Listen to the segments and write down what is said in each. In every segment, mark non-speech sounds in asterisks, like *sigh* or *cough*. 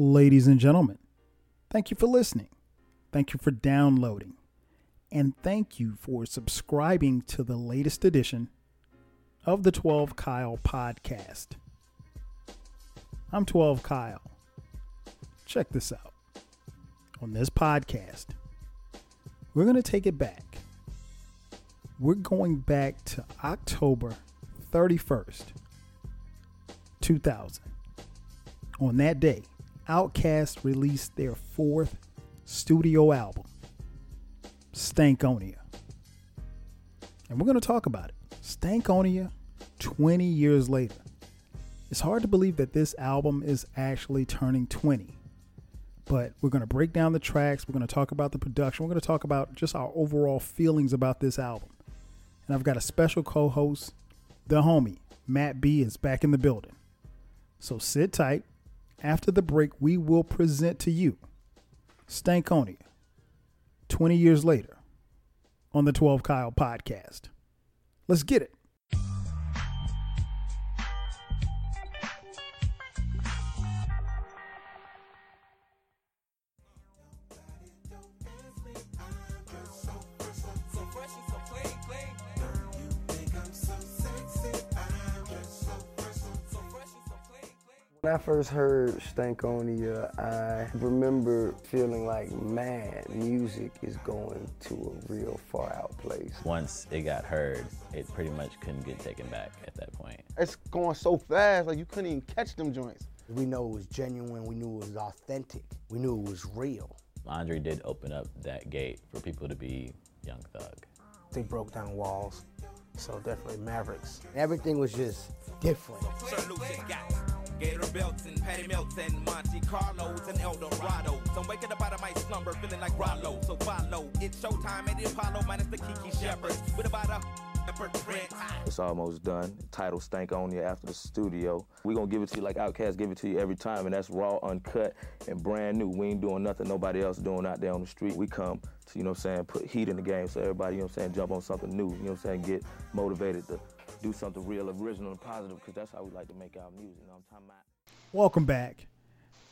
Ladies and gentlemen, thank you for listening. Thank you for downloading. And thank you for subscribing to the latest edition of the 12 Kyle podcast. I'm 12 Kyle. Check this out. On this podcast, we're going to take it back. We're going back to October 31st, 2000. On that day, Outkast released their fourth studio album, Stankonia. And we're going to talk about it. Stankonia 20 years later. It's hard to believe that this album is actually turning 20. But we're going to break down the tracks. We're going to talk about the production. We're going to talk about just our overall feelings about this album. And I've got a special co host, the homie, Matt B, is back in the building. So sit tight. After the break, we will present to you Stankonia 20 years later on the 12 Kyle podcast. Let's get it. When I first heard Stankonia, uh, I remember feeling like, man, music is going to a real far out place. Once it got heard, it pretty much couldn't get taken back at that point. It's going so fast, like you couldn't even catch them joints. We know it was genuine. We knew it was authentic. We knew it was real. Andre did open up that gate for people to be Young Thug. They broke down walls. So definitely Mavericks. Everything was just different. Gator belts and Patty Melts and Monte Carlos and El Dorado. So I'm waking up out of my slumber feeling like Rollo. So follow. It's showtime at the Apollo minus the Kiki Shepard. With about a It's almost done. Title Stankonia after the studio. We gonna give it to you like Outkast give it to you every time, and that's raw, uncut, and brand new. We ain't doing nothing nobody else doing out there on the street. We come to, you know what I'm saying, put heat in the game so everybody, you know what I'm saying, jump on something new. You know what I'm saying, get motivated to do something real, original, and positive, because that's how we like to make our music. You know? Welcome back.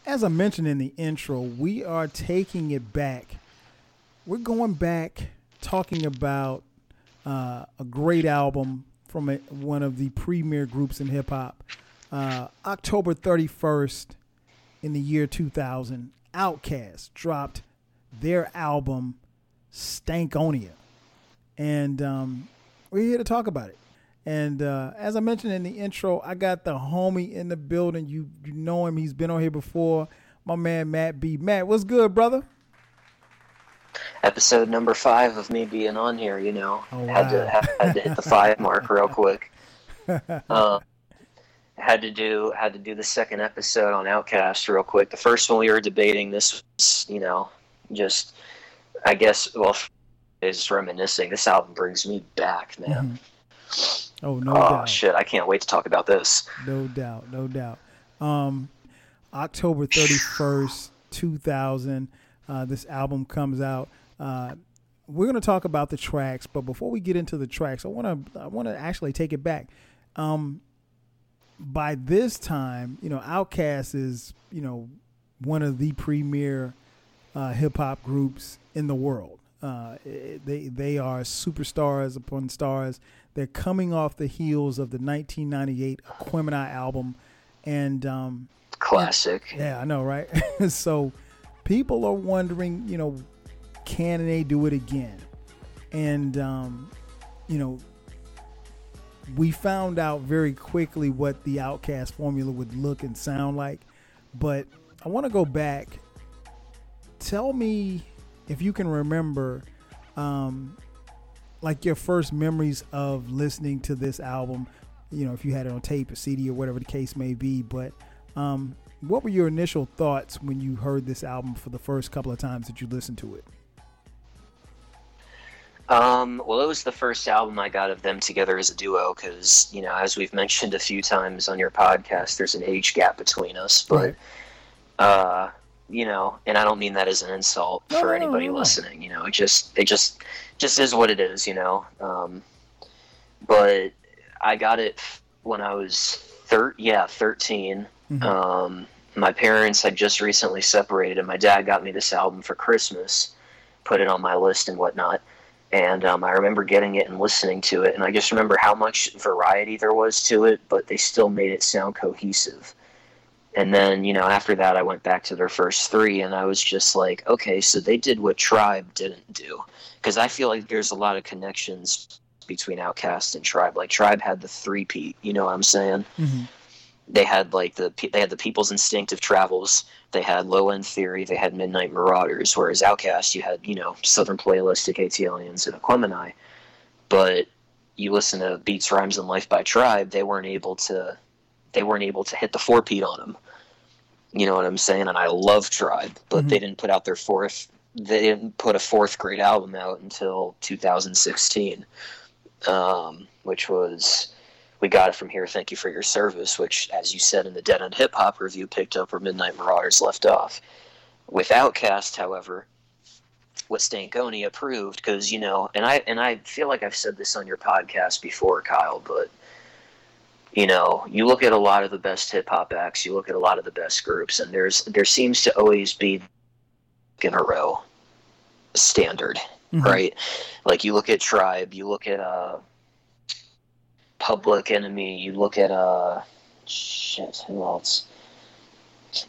As I mentioned in the intro, we are taking it back. We're going back talking about uh, a great album from a, one of the premier groups in hip hop. Uh, October 31st in the year 2000, Outkast dropped their album Stankonia. And um, we're here to talk about it. And uh, as I mentioned in the intro, I got the homie in the building. You you know him. He's been on here before. My man Matt B. Matt, what's good, brother? episode number five of me being on here. You know, Oh, had to had, had to hit the five mark real quick. *laughs* Um, had to do had to do the second episode on Outkast real quick. The first one we were debating. This was, you know, just I guess well, is reminiscing. This album brings me back, man. Oh no oh doubt, shit, I can't wait to talk about this. no doubt, no doubt. Um, October thirty first, two thousand. Uh, this album comes out. Uh, we're gonna talk about the tracks, but before we get into the tracks, I wanna I wanna actually take it back. Um, by this time, you know, Outkast is you know one of the premier uh, hip hop groups in the world. Uh, they they are superstars upon stars. They're coming off the heels of the 1998 Aquemini album, and um, Classic. yeah, I know, right? *laughs* so people are wondering, you know, can they do it again? And um, you know, we found out very quickly what the Outkast formula would look and sound like. But I want to go back. Tell me if you can remember, um, like your first memories of listening to this album. You know, if you had it on tape, or CD, or whatever the case may be. But um, what were your initial thoughts when you heard this album for the first couple of times that you listened to it? Um, well, it was the first album I got of them together as a duo because, you know, as we've mentioned a few times on your podcast, there's an age gap between us. But, Right. uh, you know, and I don't mean that as an insult No, for anybody no, no. listening. You know, it just, it just, just is what it is. You know. Um, but I got it when I was thir- yeah, 13. Mhm. Um, my parents had just recently separated, and my dad got me this album for Christmas, put it on my list and whatnot. And um, I remember getting it and listening to it, and I just remember how much variety there was to it, but they still made it sound cohesive. And then, you know, after that, I went back to their first three, and I was just like, okay, so they did what Tribe didn't do. Because I feel like there's a lot of connections between Outkast and Tribe. Like, Tribe had the three-peat, you know what I'm saying? Mm-hmm. They had, like, the they had the People's Instinctive Travels, they had Low End Theory, they had Midnight Marauders, whereas Outkast you had, you know, Southern Playalistic, ATLiens, and Aquemini. But you listen to Beats, Rhymes, and Life by Tribe, they weren't able to they weren't able to hit the four peat on them. You know what I'm saying? And I love Tribe, but Mhm. they didn't put out their fourth. They didn't put a fourth grade album out until 2016, um, which was "We Got It From Here." Thank you for your service, which, as you said in the Dead End Hip Hop review, picked up where Midnight Marauders left off. With Outkast, however, what Stankonia approved because you know, and I and I feel like I've said this on your podcast before, Kyle, but you know, you look at a lot of the best hip hop acts, you look at a lot of the best groups, and there's there seems to always be in a row standard, Mhm. right? Like you look at Tribe, you look at uh Public Enemy, you look at uh shit, who else?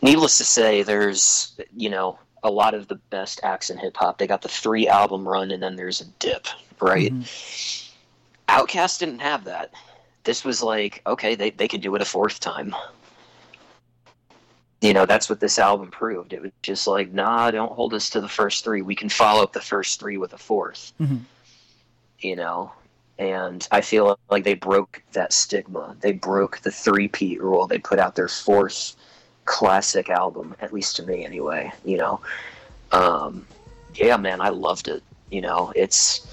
Needless to say, there's you know a lot of the best acts in hip hop. They got the three album run, and then there's a dip, right? Mhm. Outkast didn't have that. This was like, okay, they, they could do it a fourth time. You know, that's what this album proved. It was just like, nah, don't hold us to the first three. We can follow up the first three with a 4th Mhm. You know? And I feel like they broke that stigma. They broke the three Pete rule. They put out their fourth classic album, at least to me anyway, you know. Um, yeah, man, I loved it. You know, it's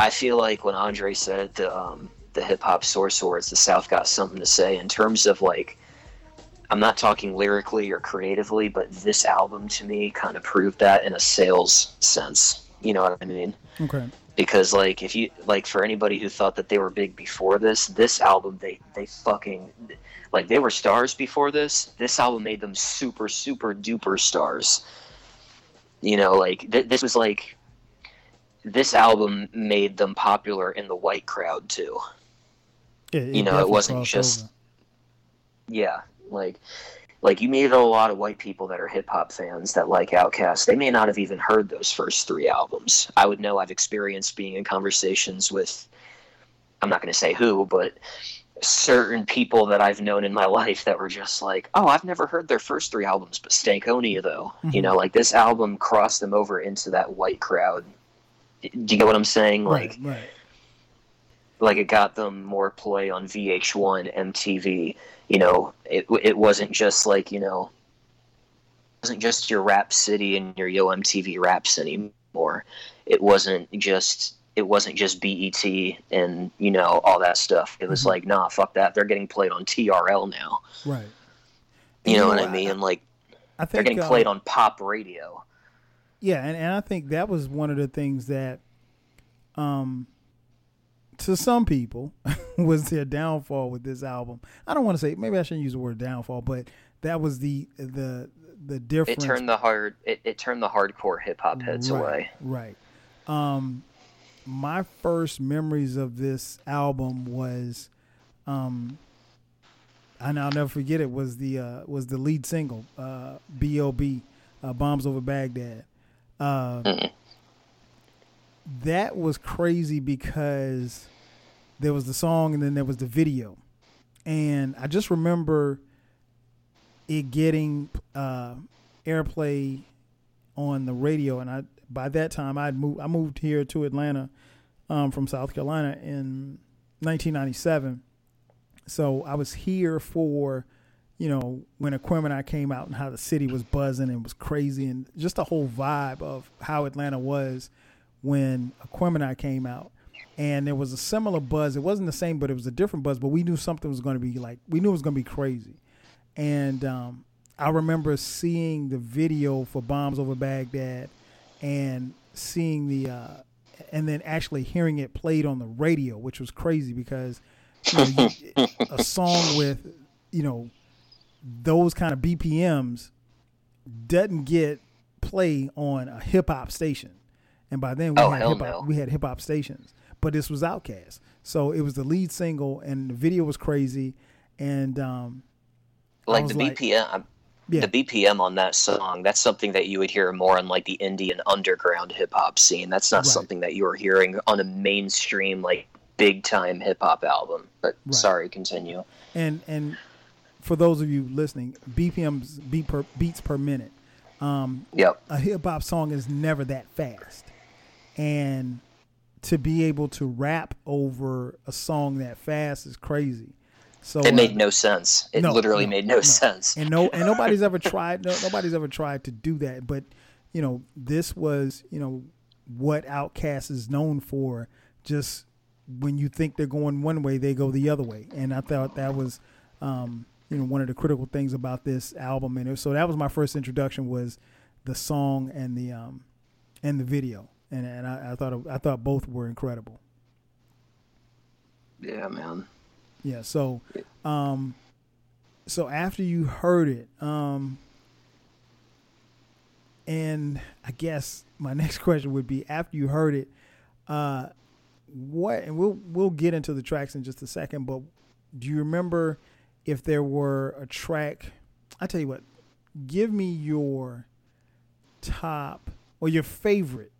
I feel like when Andre said the um, the hip hop Source Awards, the South got something to say in terms of like. I'm not talking lyrically or creatively, but this album to me kind of proved that in a sales sense. You know what I mean? Okay. Because like if you like for anybody who thought that they were big before this, this album they they fucking like they were stars before this. This album made them super super duper stars. You know, like th- this was like this album made them popular in the white crowd too. Yeah, You know, it wasn't just- over. Yeah, like like you meet a lot of white people that are hip hop fans that like Outkast. They may not have even heard those first three albums. I would know I've experienced being in conversations with I'm not going to say who, but certain people that I've known in my *laughs* life that were just like, "Oh, I've never heard their first three albums, but Stankonia though." You Mhm. know, like this album crossed them over into that white crowd. Do you get what I'm saying? Like right, right. Like it got them more play on VH1, MTV. You know, it it wasn't just like you know, it wasn't just your Rap City and your Yo MTV Raps anymore. It wasn't just it wasn't just BET and you know all that stuff. It was Mhm. like nah, fuck that. They're getting played on TRL now. Right. You You know know, what I I- mean? Like I they're think getting uh, played on pop radio. Yeah, and, and I think that was one of the things that, um, to some people, *laughs* was their downfall with this album. I don't want to say maybe I shouldn't use the word downfall, but that was the the the difference. It turned the hard it, it turned the hardcore hip hop heads right, away. Right. Um, my first memories of this album was, um, and I'll never forget it was the uh, was the lead single, uh, B.O.B. Uh, Bombs Over Baghdad. Uh, Mhm. That was crazy because there was the song and then there was the video, and I just remember it getting uh, airplay on the radio, and I by that time I'd moved. I moved here to Atlanta um, from South Carolina in 1997, so I was here for you know when Aquemini came out and how the city was buzzing and was crazy, and just the whole vibe of how Atlanta was when Aquemini came out. And there was a similar buzz. It wasn't the same, but it was a different buzz. But we knew something was going to be like we knew it was going to be crazy. And um, I remember seeing the video for Bombs Over Baghdad and seeing the, uh, and then actually hearing it played on the radio, which was crazy because you know, a song with, you know, those kind of BPMs doesn't get play on a hip hop station. And by then we Oh, had hip hop no. we had hip hop stations. But this was Outkast. So it was the lead single and the video was crazy and um like the like- BPM. Yeah. The BPM on that song, that's something that you would hear more on like the Indian underground hip hop scene. That's not Right. something that you are hearing on a mainstream, like big time hip hop album. But Right. sorry, continue. and and for those of you listening, BPMs beat per beats per minute. Um Yep. a hip hop song is never that fast. And to be able to rap over a song that fast is crazy. So It uh, made no sense. It no, literally no, made no, no. sense. and no and nobody's ever *laughs* tried no, nobody's ever tried to do that but you know this was you know what Outkast is known for just when you think they're going one way they go the other way and i thought that was um you know one of the critical things about this album and so that was my first introduction was the song and the um and the video and and i, I thought i thought both were incredible Yeah, man. yeah. So, um, so after you heard it, um, and I guess my *laughs* next question would be after you heard it, uh, what? And we'll we'll get into the tracks in just a second. But do you remember if there were a track? I tell you what, give me your top or your favorite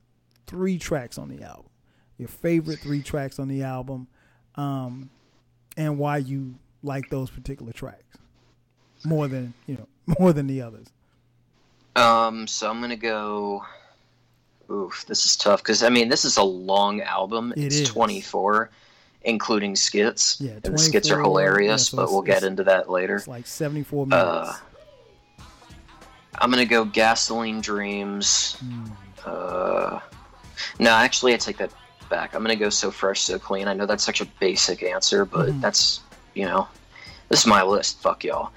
three tracks on the album. Your favorite three tracks on the album. Um, and why you like those particular tracks more than you know *laughs* more than the others. Um, so I'm gonna go. Oof, this is tough because I mean this is a long album. It it's is. 24, including skits. Yeah, and the skits are hilarious, yeah, so but we'll get into that later. It's like seventy four minutes. Uh, I'm gonna go Gasoline Dreams. Hmm. Uh, no, actually, I take that back. I'm gonna go So Fresh, So Clean. I know that's such a basic answer, but Mhm. that's you know, this is my list. Fuck y'all.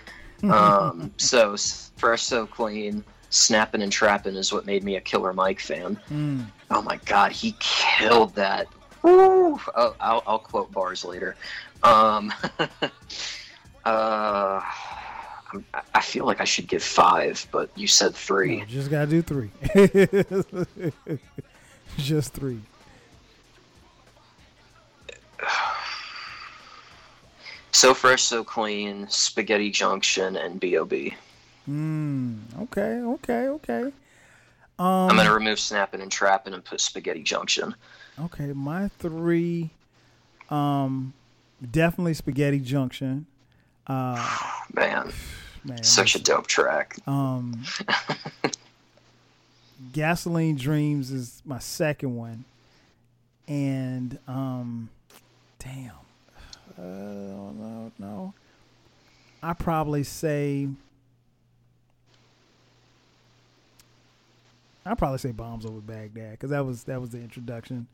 Um, so Fresh, So Clean, Snapping and Trapping is what made me a Killer Mike fan. Mm. Oh my god, he killed that. Woo! Oh, I'll, I'll quote bars later. Um, *laughs* uh, I'm- feel like I should give five, but you said three. No, just gotta do three. *laughs* *laughs* just three. *sighs* So Fresh, So Clean, Spaghetti Junction, and B.O.B. Mm. Okay. Okay. Okay. Um, I'm going to remove Snapping and Trapping and put Spaghetti Junction. Okay, my three, um, definitely Spaghetti Junction. Uh, *sighs* Man, *sighs* man, such a dope track. Um, *laughs* Gasoline Dreams is my second one, and um, damn, uh, no, no, I probably say. I probably say bombs over Baghdad because that was that was the introduction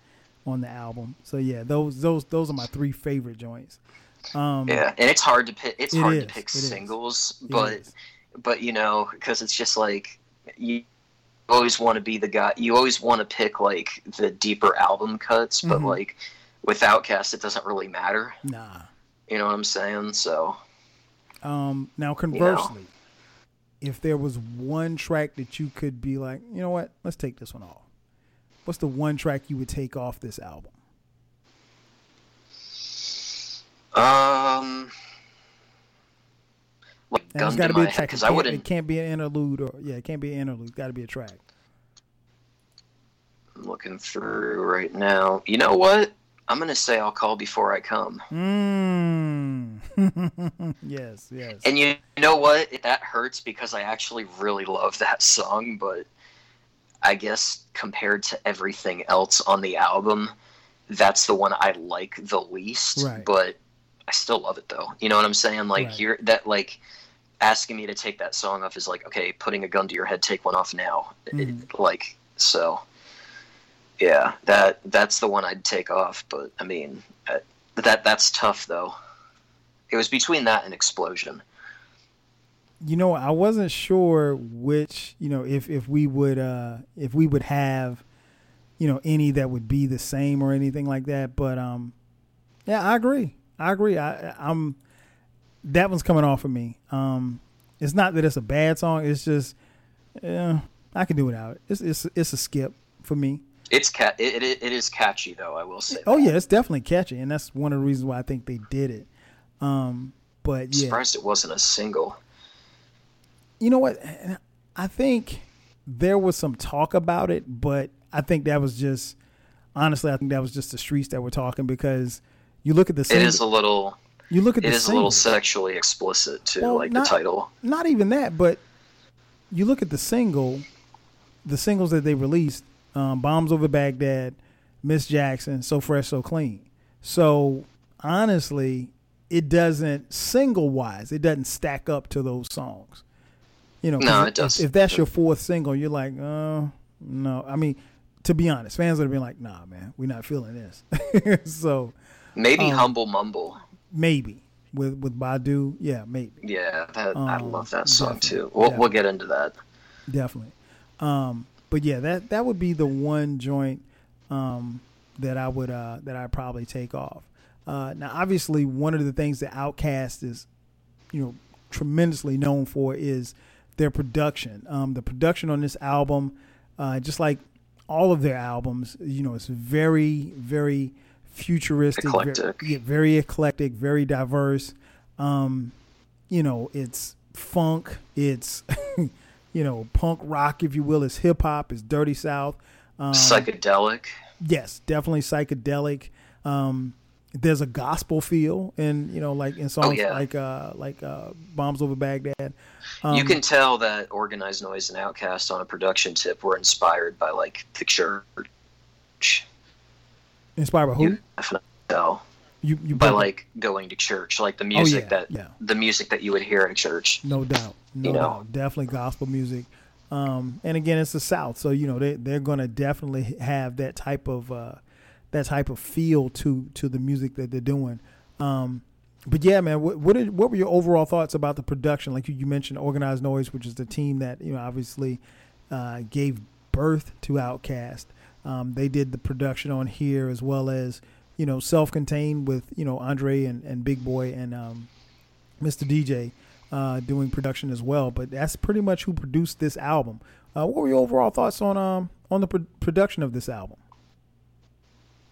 on the album. So yeah, those those those are my three favorite joints. Um, Yeah, and it's hard to pick. It's It hard is, to pick it is. singles, it but but you know, because it's just like you always want to be the guy. You always want to pick like the deeper album cuts, but Mhm. like with Outkast, it doesn't really matter. nah. You know what I'm saying? So Um, now, conversely, if there was one track that you could be like, you know what, let's take this one off. What's the one track you would take off this album? um. Like And gun to got to be my a head because I can't, wouldn't. it can't be an interlude, or yeah, it can't be an interlude. It's got to be a track. I'm looking through right now. You know what? I'm gonna say I'll call before I come. Mm. *laughs* yes, yes. And you know what? That hurts because I actually really love that song, but I guess compared to everything else on the album, that's the one I like the least. Right. But I still love it though. You know what I'm saying? Like Right. you're that like asking me to take that song off is like, okay, putting a gun to your head, take one off now. It- Mhm. like so. Yeah, that that's the one I'd take off. But I mean, uh, that that's tough though. It was between that and Explosion. you know, I wasn't sure which, you know, if if we would uh if we would have, you know, any that would be the same or anything like that. But um, yeah, I agree. I agree. I I'm that one's coming off of me. Um, It's not that it's a bad song. It's just, yeah, I can do without it. It's it's it's a skip for me. It's cat. It, it, it is catchy though. I will say. Oh that. yeah, it's definitely catchy, and that's one of the reasons why I think they did it. Um, but yeah, Surprised it wasn't a single. you know what? I think there was some talk about it, but I think that was just honestly, I think that was just the streets that were talking because you look at the It single, is a little. You look at It the is a little sexually explicit too, Well, like not- the title. not even that, but you look at the single, the singles that they released, um, "Bombs Over Baghdad," "Miss Jackson," "So Fresh, So Clean." So honestly, it doesn't single wise, it doesn't stack up to those songs. You know, No, if- it doesn't. If that's your fourth single, you're like, uh, no. I mean, to be honest, fans would have been like, nah, man, we're not feeling this. *laughs* so Maybe um, Humble Mumble. Maybe with with Badu, yeah, maybe. Yeah, that, I um, love that song too. We'll, we'll get into that. definitely. Um, but yeah, that that would be the one joint um, that I would uh, that I probably take off. Uh, now, obviously, one of the things that Outkast is, you know, tremendously known for is their production. Um, the production on this album, uh, just like all of their albums, you know, it's very, very futuristic, Eclectic. yeah, very eclectic, very diverse. Um, you know, it's funk, it's *laughs* you know, punk rock, if you will, it's hip hop, it's dirty south. Um, Psychedelic. yes, definitely psychedelic. Um, there's a gospel feel, and you know, like in songs Oh, yeah. like uh, like uh, "Bombs Over Baghdad." Um, you can tell that Organized Noise and Outkast on a production tip were inspired by like the church. Inspired by who? You definitely tell You you by it. like going to church, like the music Oh, yeah, that yeah. the music that you would hear in church. No doubt. No You know. doubt. Definitely gospel music. Um, and again, it's the South, so you know they they're going to definitely have that type of uh, that type of feel to to the music that they're doing. Um, but yeah, man, what what, did, what were your overall thoughts about the production? Like you, you mentioned, Organized Noise, which is the team that you know obviously uh, gave birth to Outkast. Um, they did the production on here as well as you know self-contained with you know Andre and, and Big Boi and um, Mr. DJ uh, doing production as well. But that's pretty much who produced this album. Uh, what were your overall thoughts on um on the pro- production of this album?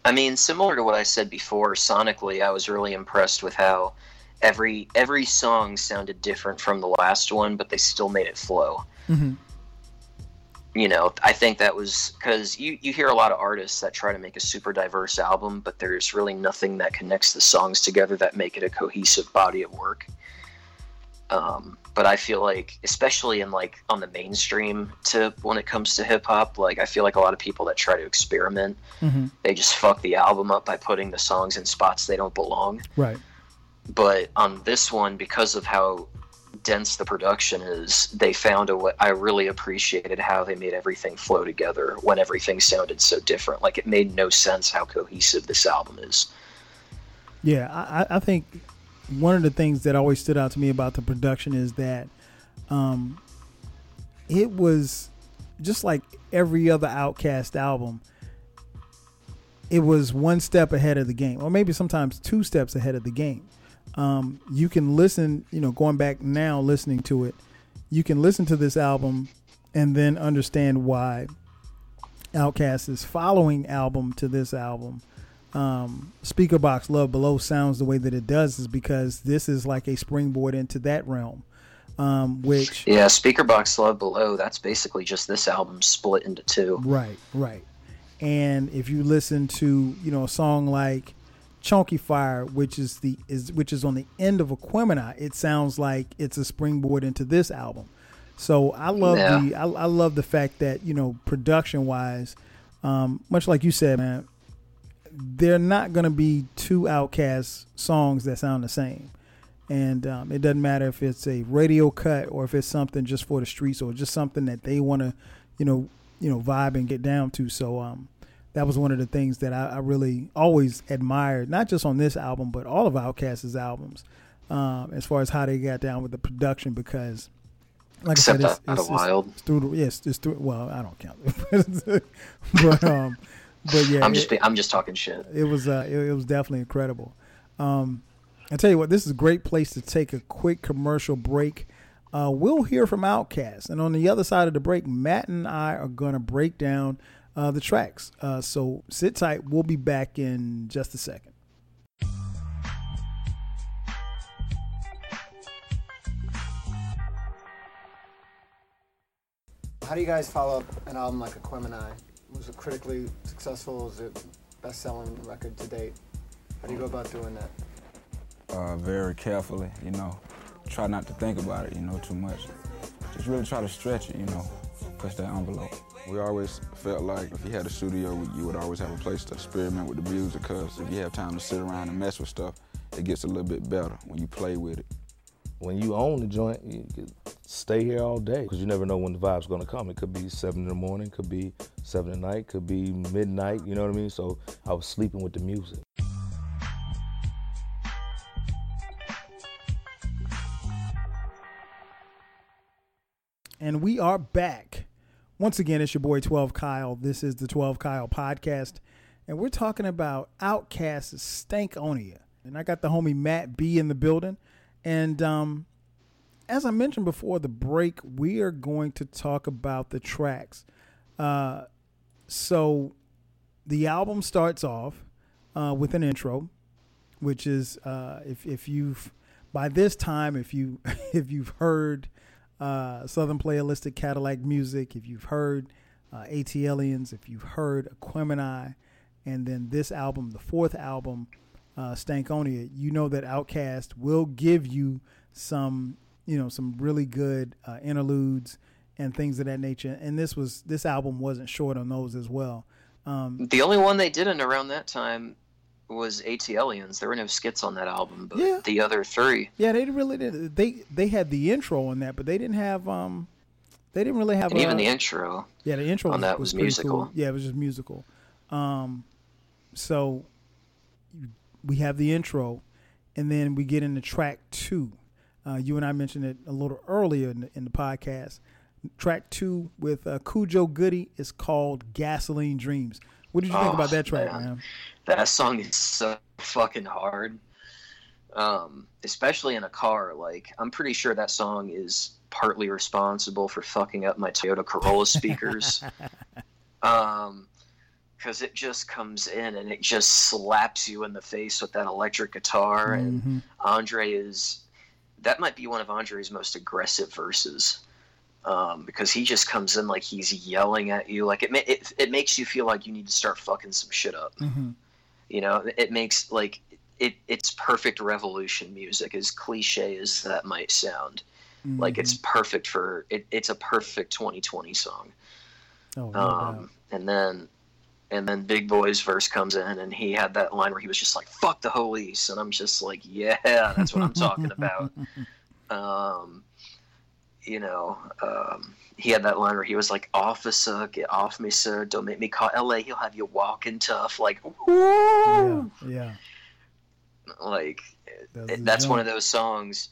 I mean, similar to what I said before, sonically, I was really impressed with how every every song sounded different from the last one, but they still made it flow. Mm-hmm. You know, I think that was because you you hear a lot of artists that try to make a super diverse album, but there's really nothing that connects the songs together that make it a cohesive body of work. Um, but I feel like, especially in like on the mainstream tip when it comes to hip hop, like I feel like a lot of people that try to experiment Mm-hmm. they just fuck the album up by putting the songs in spots they don't belong. Right. But on this one, because of how dense the production is, they found a way. I really appreciated how they made everything flow together when everything sounded so different. Like it made no sense how cohesive this album is. Yeah, I, I- think one of the things that always stood out to me about the production is that um, it was just like every other Outkast album. It was one step ahead of the game, or maybe sometimes two steps ahead of the game. Um, you can listen, you know, going back now, listening to it, you can listen to this album and then understand why Outkast's following album to this album um, Speakerboxxx Love Below sounds the way that it does is because this is like a springboard into that realm, um, which Yeah, Speakerboxxx Love Below, that's basically just this album split into two. right, right. And if you listen to you know a song like Chonkyfire, which is the is which is on the end of Aquemini, it sounds like it's a springboard into this album. So I love Yeah. the I, I love the fact that you know production wise, um, much like you said, man, they're not going to be two Outkast songs that sound the same. And um, it doesn't matter if it's a radio cut or if it's something just for the streets or just something that they want to, you know, you know, vibe and get down to. So um, that was one of the things that I, I really always admired, not just on this album, but all of Outkast's albums, um, as far as how they got down with the production. Because, like Except I said, it's, Out of it's, it's Wild. through the yes, it's through. Well, I don't count *laughs* but um, but yeah, I'm just it, I'm just talking shit. it was uh, it, it was definitely incredible. Um, I tell you what, this is a great place to take a quick commercial break. uh, we'll hear from Outkast. And on the other side of the break, Matt and I are going to break down uh, the tracks. Uh, so sit tight. We'll be back in just a second. How do you guys follow up an album like Aquemini? Was it critically successful? Is it best-selling record to date? How do you go about doing that? Uh, very carefully, you know. Try not to think about it, you know, too much. Just really try to stretch it, you know, push that envelope. We always felt like if you had a studio, you would always have a place to experiment with the music because if you have time to sit around and mess with stuff, it gets a little bit better when you play with it. When you own the joint, you can stay here all day because you never know when the vibe's going to come. It could be 7 in the morning, could be 7 at night, could be midnight, you know what I mean? So I was sleeping with the music. And we are back. Once again, it's your boy 12 Kyle. This is the 12 Kyle podcast. And we're talking about Outkast's Stankonia. And I got the homie Matt B in the building. And um, as I mentioned before the break, we are going to talk about the tracks. Uh, so the album starts off uh, with an intro, which is uh, if if you've by this time if you *laughs* if you've heard uh, Southern Playalistic Cadillac music, if you've heard uh, ATLiens, if you've heard Aquemini, and then this album, the fourth album, uh, Stankonia, you know that Outkast will give you some, you know, some really good uh, interludes and things of that nature. And this was this album wasn't short on those as well. Um, The only one they didn't around that time was ATLiens. There were no skits on that album, but Yeah. the other three. yeah, they really did. They they had the intro on that, but they didn't have um, they didn't really have And even the intro. Yeah, the intro on that was pretty musical. cool. Yeah, it was just musical. Um, so we have the intro, and then we get into track two. Uh, you and I mentioned it a little earlier in the, in the podcast. Track two with uh, Khujo Goodie is called "Gasoline Dreams." What did you think Oh, about that track, man. man? That song is so fucking hard. Um, especially in a car. Like, I'm pretty sure that song is partly responsible for fucking up my Toyota Corolla speakers. *laughs* um, because it just comes in and it just slaps you in the face with that electric guitar. And Mhm. Andre is that might be one of Andre's most aggressive verses. Um, because he just comes in like he's yelling at you, like it, ma- it. It makes you feel like you need to start fucking some shit up. Mhm. You know, it makes like it. It's perfect revolution music, as cliche as that might sound. Like it's perfect for it. It's a perfect 2020 song. Oh, doubt. Um, and then, and then Big Boi's verse comes in, and he had that line where he was just like "fuck the police," and I'm just like, yeah, that's what I'm talking about. *laughs* Um, you know, um, he had that line where he was like, "Officer, get off me, sir! Don't make me call L.A. He'll have you walking tough." Like, yeah, yeah. like That's that's one of those songs.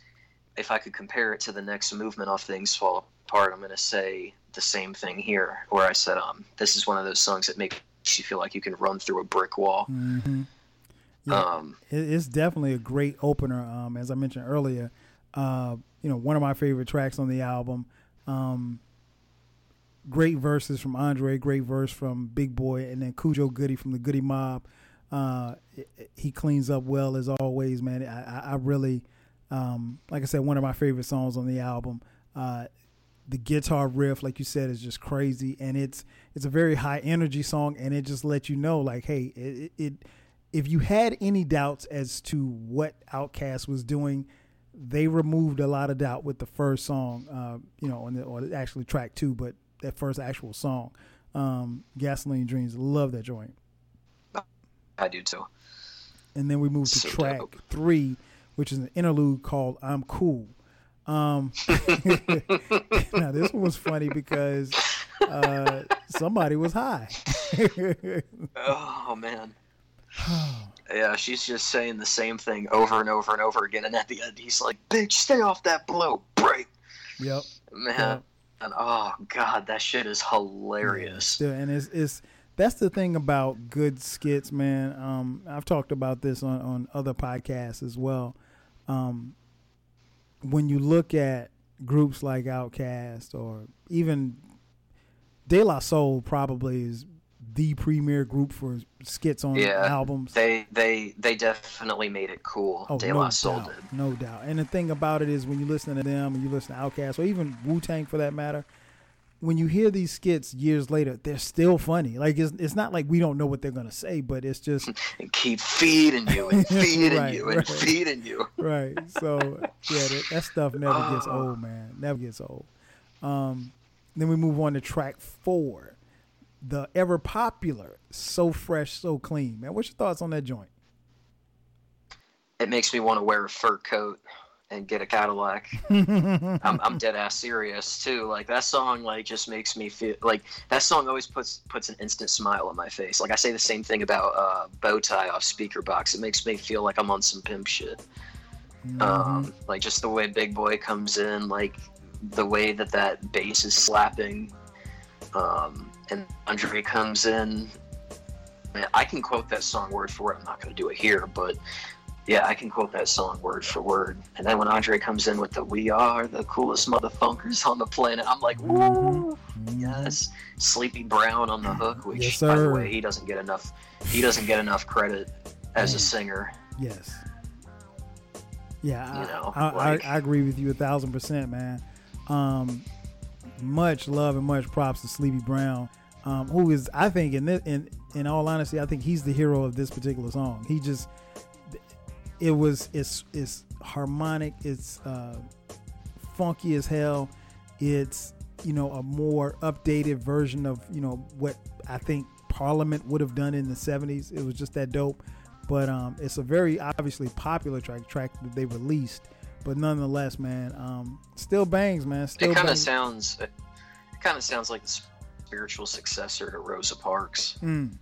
If I could compare it to the next movement off Things Fall Apart, I'm gonna say the same thing here, where I said, um, this is one of those songs that makes you feel like you can run through a brick wall. hmm Yeah, Um, it's definitely a great opener. Um, as I mentioned earlier, uh, you know, one of my favorite tracks on the album. Um, great verses from Andre, great verse from Big Boi, and then Khujo Goodie from the Goodie Mob. Uh, he cleans up well as always, man. I, I, I really, um, like I said, one of my favorite songs on the album. Uh, the guitar riff, like you said, is just crazy, and it's it's a very high energy song, and it just lets you know, like, hey, it, it if you had any doubts as to what Outkast was doing, they removed a lot of doubt with the first song, uh, you know, on the, or actually track two, but that first actual song, um, "Gasoline Dreams." Love that joint. I do too. And then we move to So track dope. three, which is an interlude called "I'm Cool." Um, *laughs* now this one was funny because uh, somebody was high. *laughs* Oh man. *sighs* Yeah, she's just saying the same thing over and over and over again, and at the end, he's like, "Bitch, stay off that blow, break." yep. Man, Yep. and oh god, that shit is hilarious. Still, and it's it's that's the thing about good skits, man. Um, I've talked about this on on other podcasts as well. Um, when you look at groups like Outkast or even De La Soul probably is the premier group for skits on yeah, albums. They they they definitely made it cool. Oh, De no La Soul doubt, did. no doubt. And the thing about it is when you listen to them and you listen to Outkast or even Wu Tang for that matter, when you hear these skits years later, they're still funny. Like it's it's not like we don't know what they're gonna say, but it's just *laughs* and keep feeding you and *laughs* feeding Right, you and right. feeding you. right. So yeah, that, that stuff never gets old, man. Never gets old. Um, then we move on to track four, the ever popular "So Fresh, So Clean." Man, what's your thoughts on that joint? It makes me want to wear a fur coat and get a Cadillac. *laughs* I'm, I'm dead ass serious too. Like that song, like just makes me feel like that song always puts puts an instant smile on my face. Like I say the same thing about uh, bow tie off Speakerboxxx. It makes me feel like I'm on some pimp shit. Um, like just the way Big Boi comes in, like the way that that bass is slapping, um, and Andre comes in. Man, I can quote that song word for word. I'm not going to do it here, but yeah, I can quote that song word for word. And then when Andre comes in with the "We are the coolest motherfuckers on the planet," I'm like, "Woo, yes!" Sleepy Brown on the hook, which, Yes, by the way, he doesn't get enough. He doesn't get enough credit as a singer. Yes. Yeah, I, You know, I, like- I, I agree with you a thousand percent, man. Um, much love and much props to Sleepy Brown, um, who is, I think, in this, in in all honesty, I think he's the hero of this particular song. He just, it was, it's it's harmonic, it's uh, funky as hell. It's you know a more updated version of you know what I think Parliament would have done in the '70s. It was just that dope. But um, it's a very obviously popular track track that they released. But nonetheless, man, um, still bangs, man. Still it kind of sounds. It kind of sounds like the spiritual successor to Rosa Parks, Mm.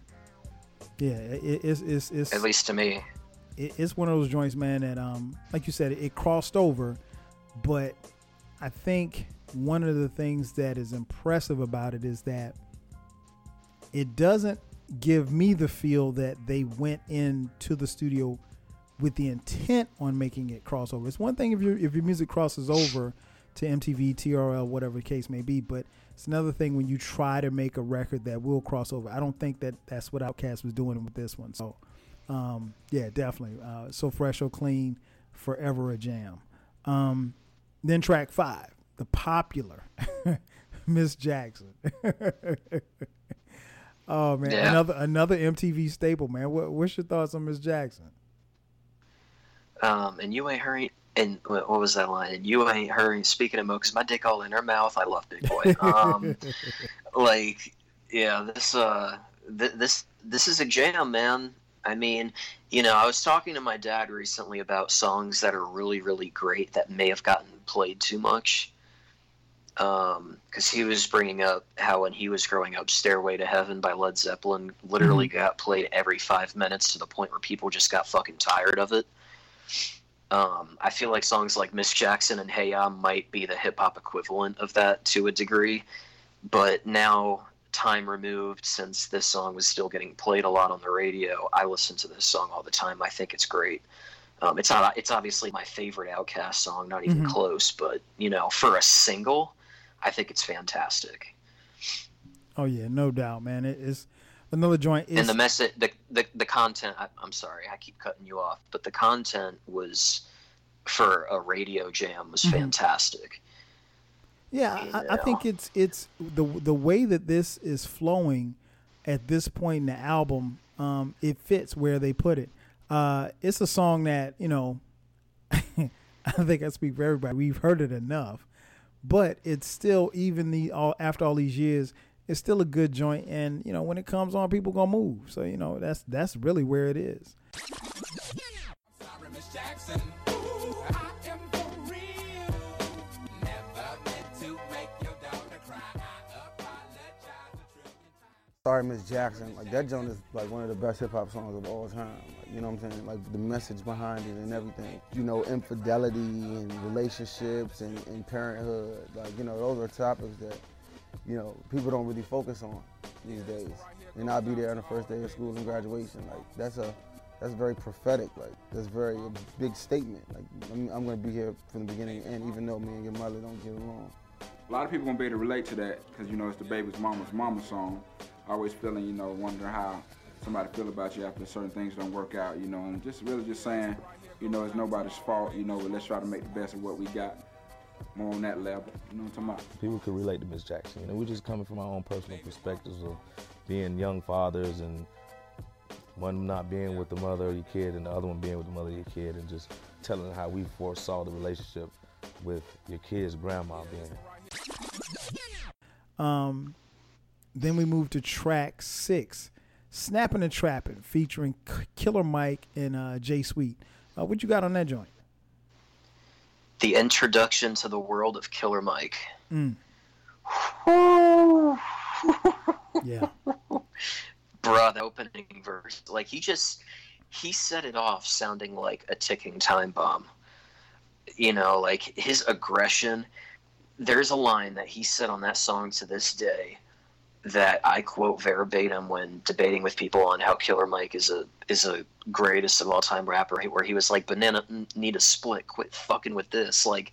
Yeah, it, it's it's it's at least to me. it, it's one of those joints, man. That um, like you said, it, crossed over, but I think one of the things that is impressive about it is that it doesn't give me the feel that they went into the studio with the intent on making it crossover. It's one thing if your if your music crosses over to MTV, TRL, whatever the case may be, but it's another thing when you try to make a record that will cross over. I don't think that that's what Outkast was doing with this one. So, um, yeah, definitely. Uh, so fresh, so clean, forever a jam. Um, then track five, the popular *laughs* Miss Jackson. *laughs* oh man, Yeah. another another MTV staple, man. What, what's your thoughts on Miss Jackson? Um, and you ain't hurrying. And what was that line? And you ain't hurrying. Speaking of mo, because my dick all in her mouth. I love Big Boi. Um, *laughs* like, yeah, this uh, th- this this is a jam, man. I mean, you know, I was talking to my dad recently about songs that are really, really great that may have gotten played too much. Um, because he was bringing up how when he was growing up, "Stairway to Heaven" by Led Zeppelin literally got played every five minutes to the point where people just got fucking tired of it. Um, I feel like songs like Miss Jackson and Hey Ya might be the hip hop equivalent of that to a degree, but now time removed since this song was still getting played a lot on the radio, I listen to this song all the time. I think it's great. Um, it's not. It's obviously my favorite Outkast song, not even Mhm. close. But you know, for a single, I think it's fantastic. Oh yeah, no doubt, man. It is another joint. Is, and the message, the, the the content. I, I'm sorry, I keep cutting you off, but the content was for a radio jam was Mhm. fantastic. Yeah, I, I think it's it's the the way that this is flowing at this point in the album. Um, it fits where they put it. Uh, it's a song that you know. *laughs* I think I speak for everybody. We've heard it enough, but it's still even the all after all these years, it's still a good joint. And you know when it comes on, people gonna move. So you know that's that's really where it is. Sorry, Miss Jackson. Like that joint is like one of the best hip hop songs of all time. Like, you know what I'm saying? Like the message behind it and everything. You know, infidelity and relationships and, and parenthood. Like you know, those are topics that you know people don't really focus on these days. And I'll be there on the first day of school and graduation. Like that's a that's very prophetic. Like that's very a big statement. Like I'm, I'm gonna be here from the beginning and even though me and your mother don't get along. A lot of people gonna be able to relate to that because you know it's the baby's mama's mama song. Always feeling, you know, wondering how somebody feel about you after certain things don't work out, you know, and just really just saying, you know, it's nobody's fault, you know, but let's try to make the best of what we got. More on that level, you know what I'm talking about? People could relate to Miss Jackson. You know, we're just coming from our own personal perspectives of being young fathers and one not being with the mother of your kid and the other one being with the mother of your kid and just telling how we foresaw the relationship with your kid's grandma being. Um, then we moved to track six, "Snapping and Trapping," featuring K- Killer Mike and uh, Jay Sweet. Uh, what you got on that joint? The introduction to the world of Killer Mike. Mm. yeah. Bruh, the opening verse. Like he just he set it off sounding like a ticking time bomb. You know, like his aggression. There's a line that he said on that song to this day that I quote verbatim when debating with people on how Killer Mike is a is a greatest of all time rapper, where he was like, "Banana need a split, quit fucking with this." Like,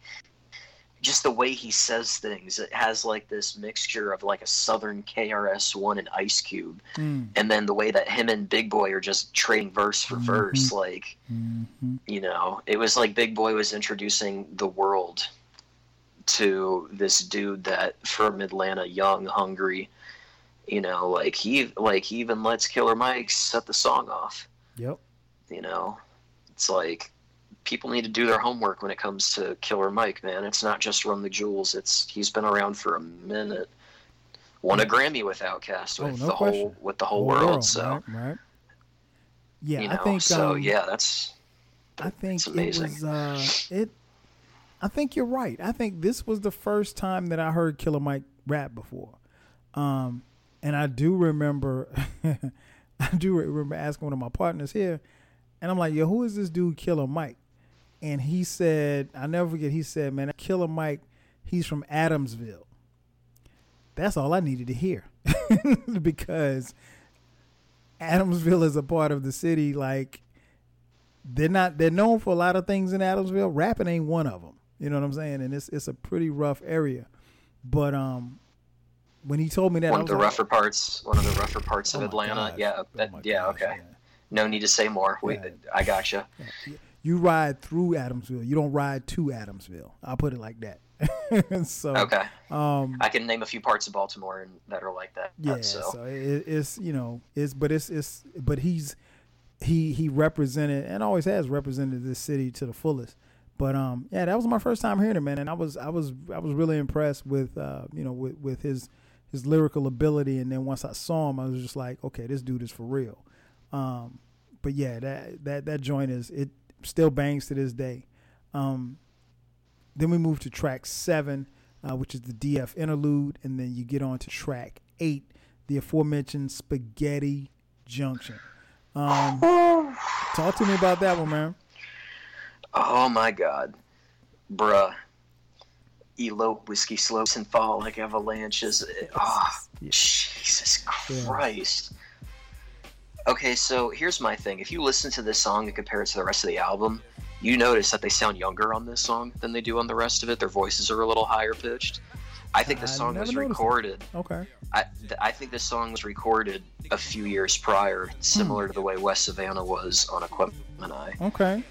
just the way he says things, it has like this mixture of like a Southern KRS One and Ice Cube, Mm. and then the way that him and Big Boi are just trading verse for verse, like Mm-hmm. you know, it was like Big Boi was introducing the world to this dude that from Atlanta, young, hungry, you know, like he like he even lets Killer Mike set the song off. Yep. You know, it's like people need to do their homework when it comes to Killer Mike, man. It's not just Run the Jewels. It's he's been around for a minute. Won a Grammy with Outkast Oh, with no the question. whole with the whole world. So right, right. Yeah, you I think. so um, yeah, that's I think it amazing. was uh, it. I think you're right. I think this was the first time that I heard Killer Mike rap before, um, and I do remember, *laughs* I do remember asking one of my partners here, and I'm like, "Yo, who is this dude, Killer Mike?" And he said, "I never forget." He said, "Man, Killer Mike, he's from Adamsville." That's all I needed to hear, *laughs* because Adamsville is a part of the city like they're not they're known for a lot of things in Adamsville. Rapping ain't one of them. You know what I'm saying? And it's it's a pretty rough area. But um, when he told me that, one of the like, rougher parts, one of the rougher parts of Oh Atlanta. gosh. Yeah, that, yeah, okay. No need to say more. We, Yeah. I gotcha. you ride through Adamsville. You don't ride to Adamsville. I'll put it like that. *laughs* so Okay. Um, I can name a few parts of Baltimore and that are like that. Yeah, so, so, it, it's you know it's but it's it's but he's he he represented and always has represented this city to the fullest. But um yeah, that was my first time hearing it, man, and I was I was I was really impressed with uh you know with with his his lyrical ability, and then once I saw him, I was just like, okay, this dude is for real. Um, but yeah, that that that joint is it still bangs to this day. Um, then we move to track seven, uh, which is the DF interlude, and then you get on to track eight, the aforementioned Spaghetti Junction. Um, talk to me about that one, man. oh my God, bruh. Elope, whiskey slopes and fall like avalanches. Oh, Jesus Christ. Okay, so here's my thing. If you listen to this song and compare it to the rest of the album, you notice that they sound younger on this song than they do on the rest of it. Their voices are a little higher pitched. I think the song was noticed that. recorded. Okay. I, th- I think this song was recorded a few years prior, similar hmm. to the way West Savannah was on Aquemini Okay.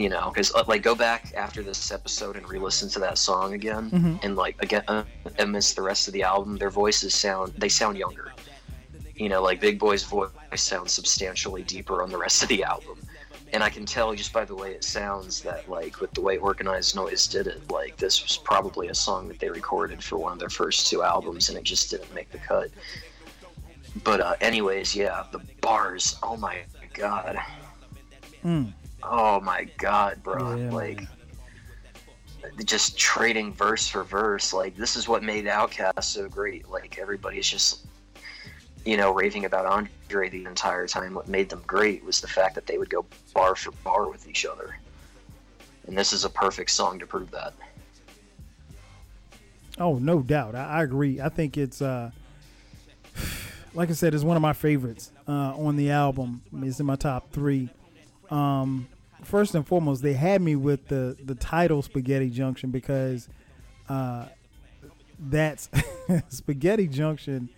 You know, because like go back after this episode and re-listen to that song again, Mhm. and like again uh, amidst the rest of the album, their voices sound they sound younger. You know, like Big Boi's voice sounds substantially deeper on the rest of the album, and I can tell just by the way it sounds that like with the way Organized Noize did it, like this was probably a song that they recorded for one of their first two albums, and it just didn't make the cut. But uh, anyways, yeah, the bars. Oh my god. Mm. Oh my god, bro. Yeah, like just trading verse for verse. Like this is what made Outkast so great. Like everybody's just you know, raving about Andre the entire time. What made them great was the fact that they would go bar for bar with each other. And this is a perfect song to prove that. Oh, no doubt. I, I agree. I think it's uh *sighs* like I said, it's one of my favorites uh, on the album. It's in my top three. Um, first and foremost, they had me with the the title Spaghetti Junction because uh, that's *laughs* Spaghetti Junction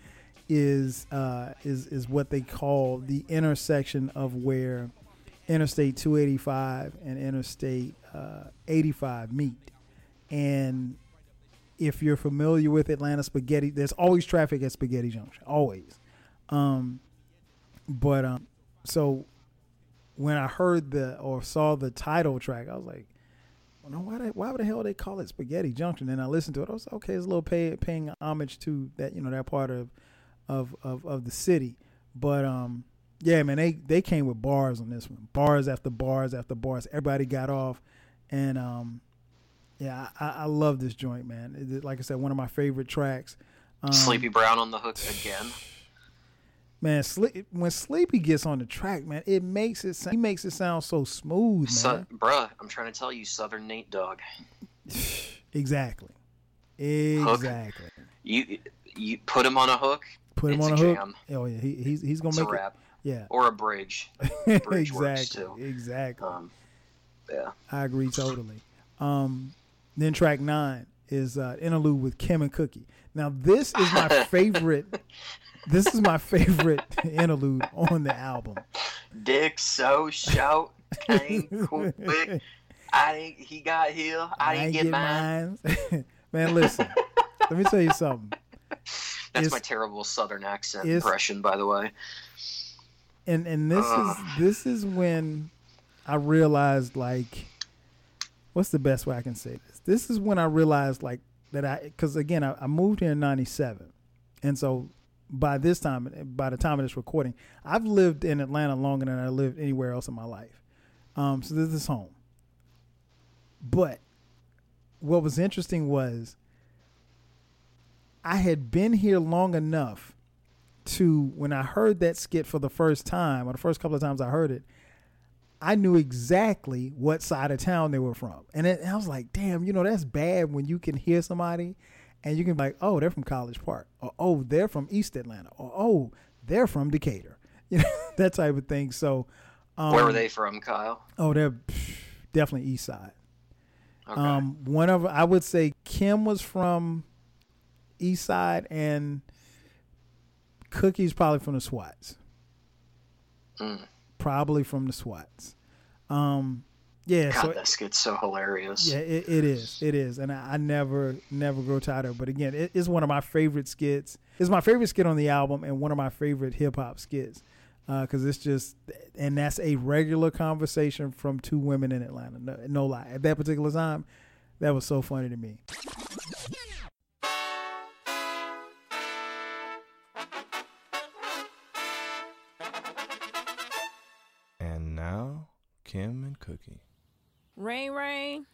is uh, is is what they call the intersection of where Interstate 285 and Interstate uh, 85 meet. And if you're familiar with Atlanta spaghetti, there's always traffic at Spaghetti Junction, always. Um, but um, so when I heard the or saw the title track, I was like, well, no, why, they, why the hell they call it Spaghetti Junction? And I listened to it. I was like, okay, it's a little pay, paying homage to that, you know, that part of of of, of the city. But um, yeah, man, they they came with bars on this one, bars after bars after bars. Everybody got off, and um, yeah, I, I love this joint, man. It, like I said, one of my favorite tracks. Um, Sleepy Brown on the hook again. Man, when Sleepy gets on the track, man, it makes it he makes it sound so smooth, man. Bruh, I'm trying to tell you, Southern Nate Dogg. exactly, *sighs* exactly. Hook. You you put him on a hook. Put him on a, a hook. jam. Oh yeah, he, he's he's gonna It's make a it. Yeah, Or a bridge. *laughs* Bridge exactly, works too. exactly. Um, yeah. I agree totally. Um, then track nine is uh, interlude with Kim and Cookie. Now this is my *laughs* favorite. this is my favorite *laughs* interlude on the album. Dick so shout came quick. *laughs* I didn't. He got here. I, didn't get, mine. mine. Man, listen. let me tell you something. That's It's- my terrible Southern accent impression, by the way. and and this is this is when I realized like what's the best way I can say this? This is when I realized like that I because again I, I moved here in '97, and so by this time, by the time of this recording, I've lived in Atlanta longer than I lived anywhere else in my life. Um, so this is home. But what was interesting was I had been here long enough to when I heard that skit for the first time, or the first couple of times I heard it, I knew exactly what side of town they were from. And it, I was like, damn, you know, that's bad when you can hear somebody and you can be like, oh, they're from College Park, or oh, they're from East Atlanta, or oh, they're from Decatur, *laughs* you know, that type of thing. So, um, Where were they from, Kyle? Oh, they're pff, definitely East Side. Okay. Um, one of I would say Kim was from East Side, and Cookie's probably from the SWATs. Mm. Probably from the SWATs. Um, yeah. God, so that skit's so hilarious. yeah, it, it is. It is, and I, I never, never grow tired of. it. But again, it is one of my favorite skits. It's my favorite skit on the album, and one of my favorite hip hop skits because it's just, and that's a regular conversation from two women in Atlanta. No, no lie. At that particular time, that was so funny to me. Kim and Cookie. Rain, rain.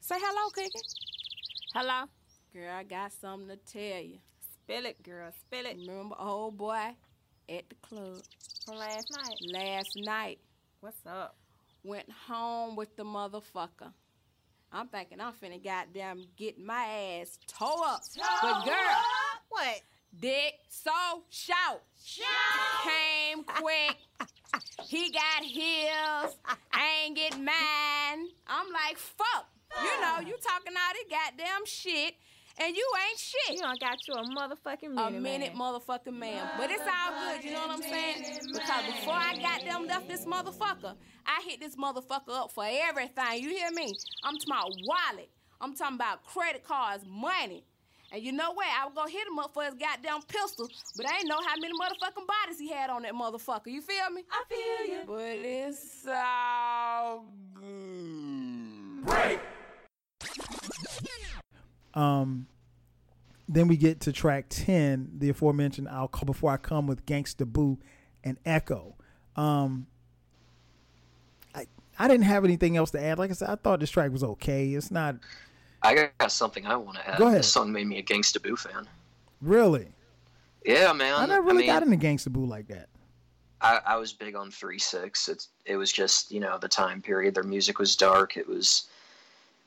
Say hello, Cookie. Hello. Girl, I got something to tell you. Spill it, girl. Spill it. Remember old boy at the club from last night? Last night. What's up? Went home with the motherfucker. I'm thinking I'm finna goddamn get my ass toe up. but girl, what? Dick so shout. Shout. Came quick. *laughs* he got heels. I ain't get mine. I'm like, fuck. You know, you talking all this goddamn shit. And you ain't shit. You don't got you a motherfucking minute. A minute motherfucking man. But it's all good, you know what I'm saying? Because before I got them left this motherfucker, I hit this motherfucker up for everything. You hear me? I'm talking about wallet. I'm talking about credit cards, money. And you know what? I was gonna hit him up for his goddamn pistol, but I ain't know how many motherfucking bodies he had on that motherfucker. You feel me? I feel you. But it's so good. Break. Um, then we get to track 10, the aforementioned I'll Call Before I Come with Gangsta Boo and Eco. Um, I, I didn't have anything else to add. Like I said, I thought this track was okay. It's not I got something I want to add. Go ahead. This song made me a Gangsta Boo fan. really. Yeah, man. I never really mean, got into Gangsta Boo like that. I, I was big on Three Six. It's it was just you know the time period. Their music was dark. It was,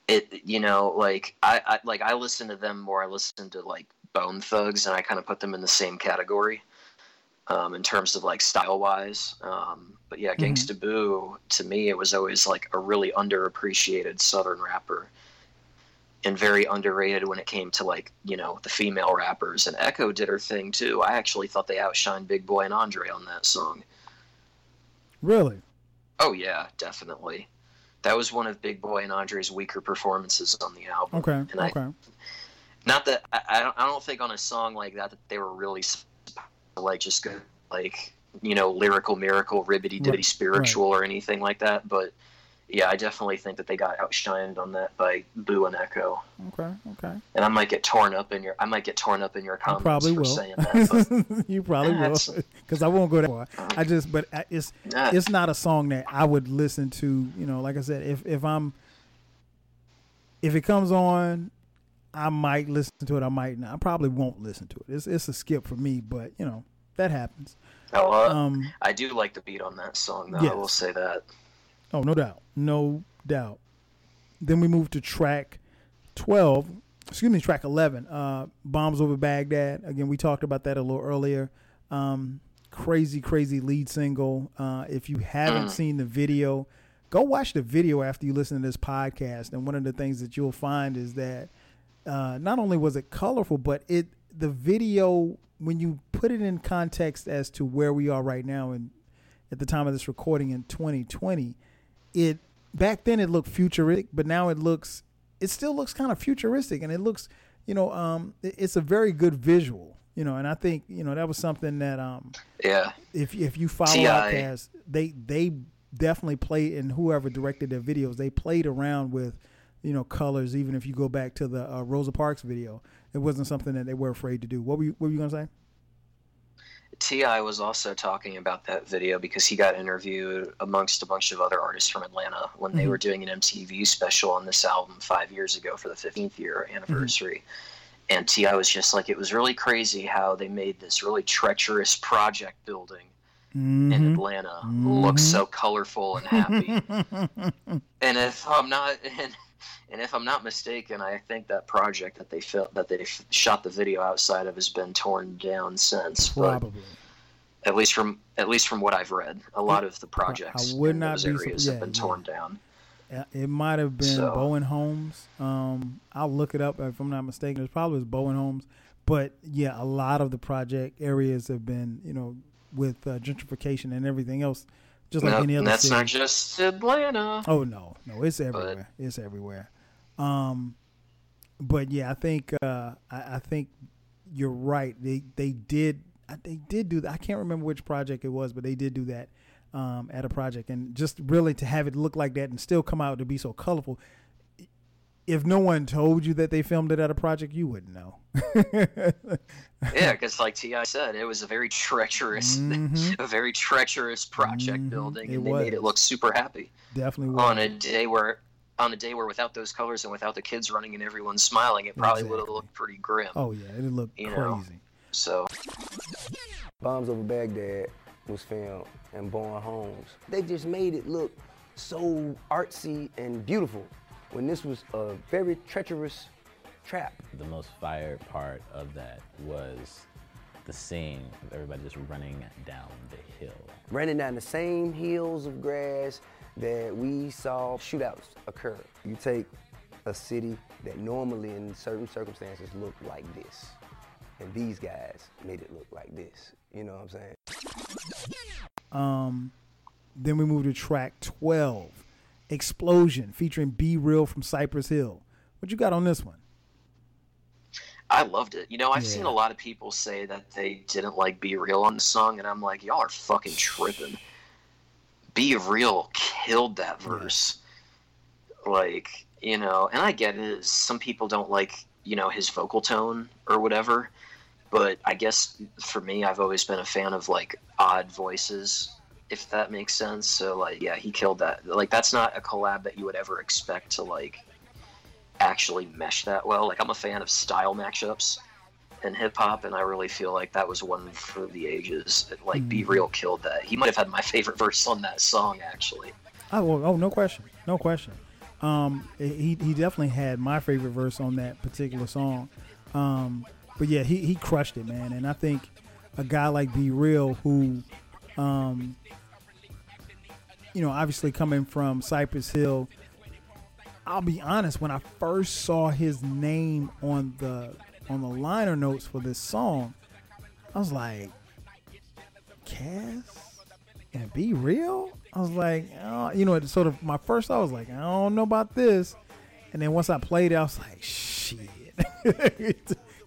it you know like I, I like I listened to them more. I listened to like Bone Thugs, and I kind of put them in the same category. um, in terms of like style wise. Um, but yeah, Gangsta Boo to me it was always like a really underappreciated Southern rapper, and very underrated when it came to like you know the female rappers. And Eco did her thing too. I actually thought they outshined Big Boi and Andre on that song. Really? Oh yeah, definitely. That was one of Big Boi and Andre's weaker performances on the album. Okay. And I, okay. not that I, I don't I don't think on a song like that that they were really like just good like you know lyrical miracle ribbity dibbity Right, spiritual or anything like that. But yeah, I definitely think that they got outshined on that by Boo and Eco. Okay. Okay. And I might get torn up in your I might get torn up in your You comments probably for will. saying that. *laughs* You probably will, because I won't go that far. *laughs* I just, but it's Nah. it's not a song that I would listen to. You know, like I said, if if I'm if it comes on, I might listen to it. I might not. I probably won't listen to it. It's it's a skip for me, but you know that happens. oh, uh, Um, I do like the beat on that song though. I will say that. Oh, no doubt. No doubt. Then we move to track 12, excuse me, track 11, uh, Bombs Over Baghdad. Again, we talked about that a little earlier. Um, crazy, crazy lead single. Uh, if you haven't Mm. seen the video, go watch the video after you listen to this podcast. And one of the things that you'll find is that uh, not only was it colorful, but it the video when you put it in context as to where we are right now and at the time of this recording in 2020, it back then it looked futuristic, but now it looks it still looks kind of futuristic, and it looks you know um it- it's a very good visual, you know, and I think you know that was something that um Yeah. if if you follow T.I. Outkast, they they definitely played and whoever directed their videos, they played around with you know colors. Even if you go back to the uh, Rosa Parks video, it wasn't something that they were afraid to do. What were you, what were you gonna say? T.I. was also talking about that video because he got interviewed amongst a bunch of other artists from Atlanta when they Mhm. were doing an MTV special on this album five years ago for the 15th year anniversary. And T.I. was just like, it was really crazy how they made this really treacherous project building in Mhm. Atlanta look so colorful and happy. *laughs* and if I'm not and, and if I'm not mistaken, I think that project that they fil- that they f- shot the video outside of has been torn down since. But Probably. at least from at least from what I've read, a lot of the projects would in not those areas surp- have been yeah, torn down. It might have been So- Bowen Homes. Um, I'll look it up if I'm not mistaken. It probably was Bowen Homes. But yeah, a lot of the project areas have been, you know, with uh, gentrification and everything else, just like No, any other. that's city. not just Atlanta. Oh no, no, it's everywhere. It's everywhere. Um, but yeah, I think uh, I, I think you're right. They they did they did do that. I can't remember which project it was, but they did do that um, at a project, and just really to have it look like that and still come out to be so colorful. If no one told you that they filmed it at a project, you wouldn't know. *laughs* yeah, because like T.I. said, it was a very treacherous, *laughs* a very treacherous project building, Mm-hmm. It and they made it look super happy Definitely was. on a day where. On a day where, without those colors and without the kids running and everyone smiling, it probably would have looked pretty grim. Oh yeah, it looked You crazy. know. So, Bombs Over Baghdad was filmed in Bowen Homes. They just made it look so artsy and beautiful when this was a very treacherous trap. The most fire part of that was the scene of everybody just running down the hill. Running down the same hills of grass that we saw shootouts occur. You take a city that normally in certain circumstances looked like this, and these guys made it look like this. You know what I'm saying? Um, then we move to track 12, Explosion, featuring B-Real from Cypress Hill. What you got on this one? I loved it. You know, I've seen a lot of people say that they didn't like B-Real on the song, and I'm like, y'all are fucking tripping. B-Real killed that verse. Like, you know, and I get it. Some people don't like, you know, his vocal tone or whatever. But I guess for me, I've always been a fan of like odd voices, if that makes sense. So, like, yeah, he killed that. Like, that's not a collab that you would ever expect to like actually mesh that well. Like I'm a fan of style matchups in hip hop, and I really feel like that was one for the ages. Like B-Real killed that. He might have had my *laughs* favorite verse on that song, actually. Oh, well, oh, no question, no question. Um, he he definitely had my favorite verse on that particular song. Um, but yeah, he he crushed it, man. And I think a guy like B-Real who, um, you know, obviously coming from Cypress Hill. I'll be honest, when I first saw his name on the on the liner notes for this song, I was like, Cass and B-Real. I was like, oh, you know, it sort of my first thought was like, I don't know about this, and then once I played it, I was like, shit, *laughs*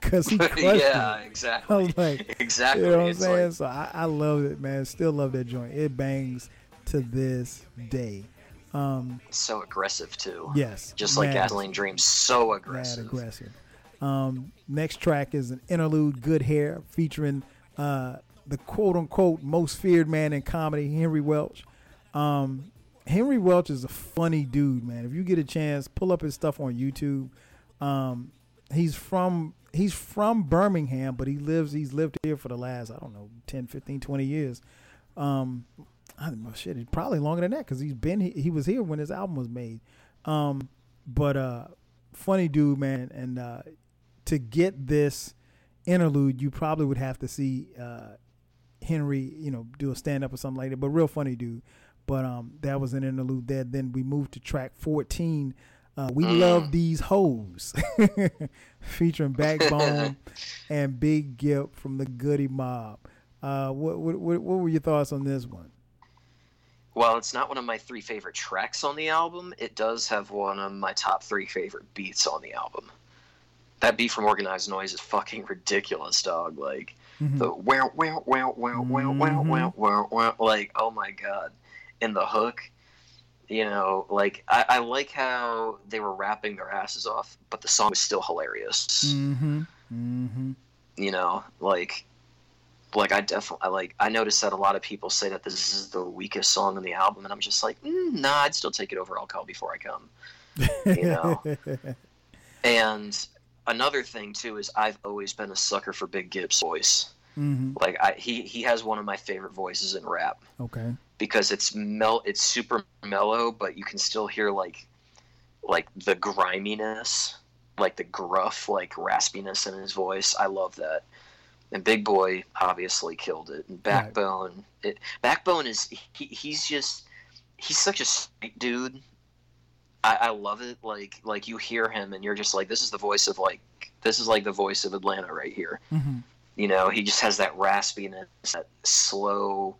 because he *laughs* crushed yeah, it. exactly. I was like, *laughs* exactly. You know what I'm saying? like- so I, I love it, man. Still love that joint. It bangs to this day. Um, so aggressive too. Yes, Just like. Gasoline Dream, so aggressive. aggressive. Um, next track is an interlude, "Good Hair," featuring uh, the quote unquote most feared man in comedy, Henry Welch. Um, Henry Welch is a funny dude, man. If you get a chance, pull up his stuff on YouTube. Um, he's from he's from Birmingham, but he lives he's lived here for the last I don't know 10, 15, 20 years. Um, I don't know, shit, it's probably longer than that because he's been he, he was here when his album was made. Um, but uh, funny dude, man, and uh, to get this interlude, you probably would have to see uh, Henry, you know, do a stand up or something like that. But real funny dude. But um, that was an interlude there. Then we moved to track fourteen. Uh, we love these hoes, *laughs* featuring Backbone *laughs* and Big Gipp from the Goodie Mob. Uh, what, what what what were your thoughts on this one? While it's not one of my three favorite tracks on the album, it does have one of my top three favorite beats on the album. That beat from Organized Noize is fucking ridiculous, dog. Like Mm-hmm. the where where where where where where where like oh my god, and the hook. You know, like I, I like how they were rapping their asses off, but the song was still hilarious. Mm-hmm. Mm-hmm. You know, like like I definitely I like I noticed that a lot of people say that this is the weakest song on the album, and I'm just like, mm, nah, I'd still take it over I'll Call Before I Come. You know. *laughs* and another thing too is I've always been a sucker for Big Gipp's voice. Mhm. Like I, he he has one of my favorite voices in rap Okay. because it's mel it's super mellow, but you can still hear like like the griminess, like the gruff, like raspiness in his voice. I love that. And Big Boi obviously killed it. And Backbone, it, Backbone is he, he's just he's such a sweet dude. I, I love it. Like like you hear him and you're just like, this is the voice of like this is like the voice of Atlanta right here. Mm-hmm. You know, he just has that raspiness, that slow,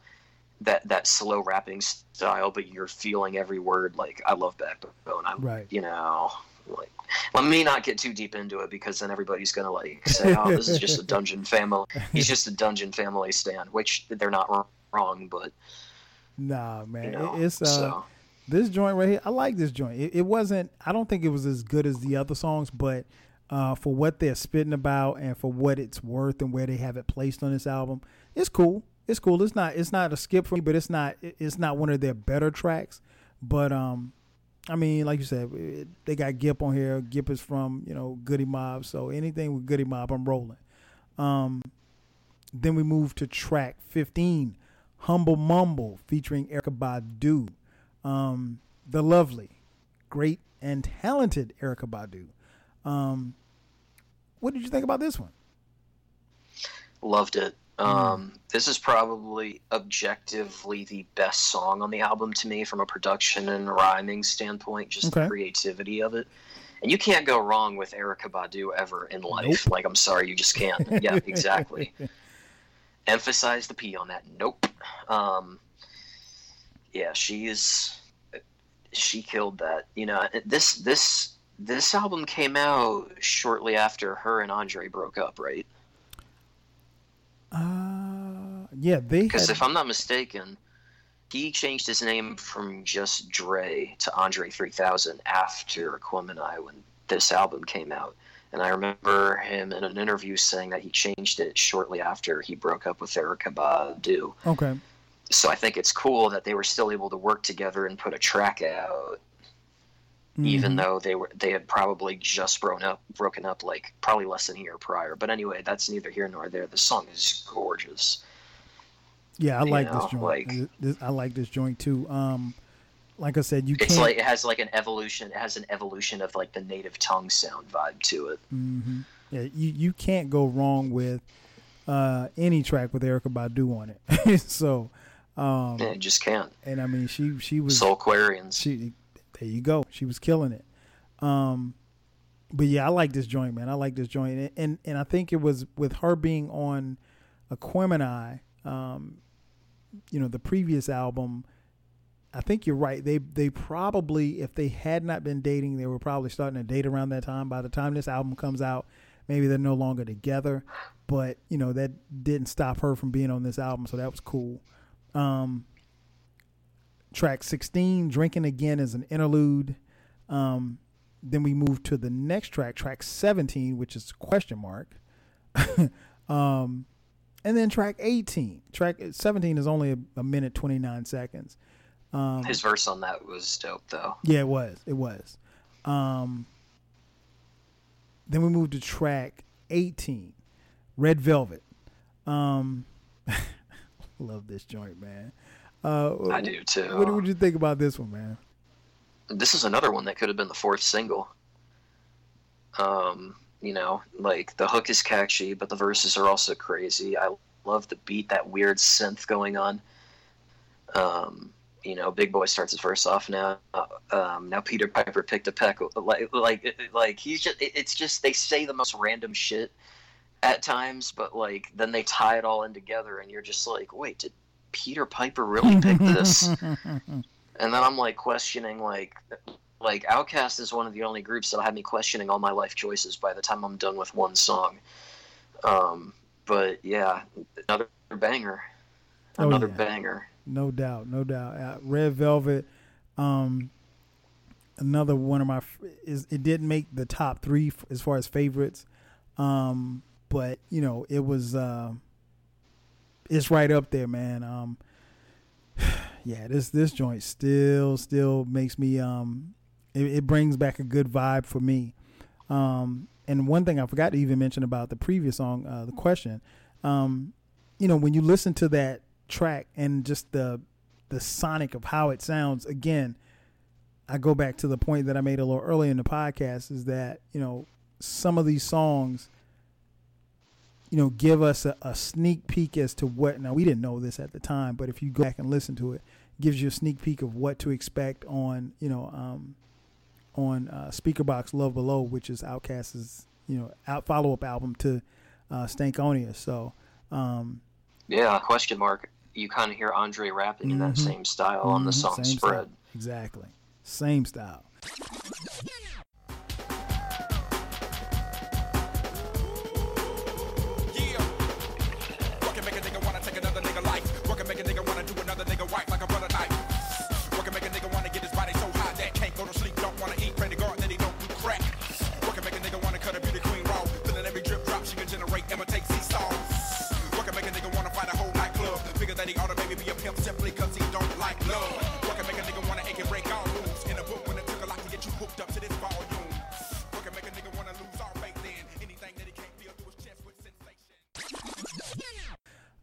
that that slow rapping style, but you're feeling every word. Like I love Backbone. I'm Right. You know, like *laughs* let me not get too deep into it because then everybody's gonna like say, "Oh, this is just a Dungeon Family." He's just a Dungeon Family stand, which they're not wrong, but Nah, man, You know, it's uh, so- this joint right here. I like this joint. It, it wasn't. I don't think it was as good as the other songs, but uh, for what they're spitting about and for what it's worth and where they have it placed on this album, it's cool. It's cool. It's not. It's not a skip for me, but it's not. It's not one of their better tracks. But um, I mean, like you said, it, they got Gipp on here. Gipp is from you know Goodie Mob, so anything with Goodie Mob, I'm rolling. Um, then we move to track 15, Humble Mumble, featuring Erykah Badu. Um, the lovely, great, and talented Erykah Badu. Um, what did you think about this one? loved it. Mm. Um, This is probably objectively the best song on the album to me from a production and rhyming standpoint, just the creativity of it. And you can't go wrong with Erykah Badu ever in life. Like, I'm sorry, you just can't. *laughs* yeah, exactly. Emphasize the P on that. Nope. Um, yeah, she is. She killed that. You know, this this this album came out shortly after her and Andre broke up, right? Uh, yeah, they Because had, if I'm not mistaken, he changed his name from just Dre to Andre 3000 after Aquemini when this album came out. And I remember him in an interview saying that he changed it shortly after he broke up with Erykah Badu. okay. So I think it's cool that they were still able to work together and put a track out, even Mhm. though they were they had probably just broken up, broken up like probably less than a year prior. But anyway, that's neither here nor there. The song is gorgeous. Yeah, I you like know, this joint. like- This- I like this joint too. Um, like I said, you It's can't. like it has like an evolution. It has an evolution of like the native tongue sound vibe to it. Mm-hmm. Yeah, you you can't go wrong with uh, any track with Erykah Badu on it. *laughs* so, um, Yeah, just can't. and I mean, she she was Soulquarians. She there you go. She was killing it. Um, but yeah, I like this joint, man. I like this joint, and and, and I think it was with her being on Aquemini, um, you know, the previous album. I think you're right. They they probably, if they had not been dating, they were probably starting to date around that time. By the time this album comes out, maybe they're no longer together. But you know that didn't stop her from being on this album, so that was cool. Um, track 16, Drinking Again, is an interlude. Um, then we move to the next track, track 17, which is question mark. *laughs* um, and then track 18. Track 17 is only a, a minute 29 seconds. Um, His verse on that was dope, though. yeah, it was. It was. Um, then we move to track 18, Red Velvet. Um, *laughs* love this joint, man. Uh, I do, too. What would you think about this one, man? This is another one that could have been the fourth single. Um, you know, like the hook is catchy, but the verses are also crazy. I love the beat, that weird synth going on. Um, you know, Big Boi starts his verse off now. Uh, um, now Peter Piper picked a peck. Like, like, like he's just. It's just they say the most random shit at times, but like then they tie it all in together, and you're just like, wait, did Peter Piper really picked this? *laughs* and then I'm like questioning like like Outkast is one of the only groups that'll have me questioning all my life choices by the time I'm done with one song. Um, but yeah, another banger, Oh, another yeah. banger. No doubt, no doubt. Uh, Red Velvet, um, another one of my is it didn't make the top three as far as favorites, um, but you know it was uh, it's right up there, man. Um, *sighs* yeah, this this joint still still makes me um, it, it brings back a good vibe for me. Um, and one thing I forgot to even mention about the previous song, uh, the question, um, you know, when you listen to that track and just the the sonic of how it sounds, again, I go back to the point that I made a little earlier in the podcast is that you know some of these songs, you know, give us a, a sneak peek as to what. Now we didn't know this at the time, but if you go back and listen to it, it gives you a sneak peek of what to expect on you know um, on uh, Speakerboxxx Love Below, which is Outkast's you know out follow up album to uh, Stankonia. So. Um, Yeah, question mark. You kind of hear Andre rapping in that Mhm. same style on the Mhm, song same Spread. style. Exactly. Same style.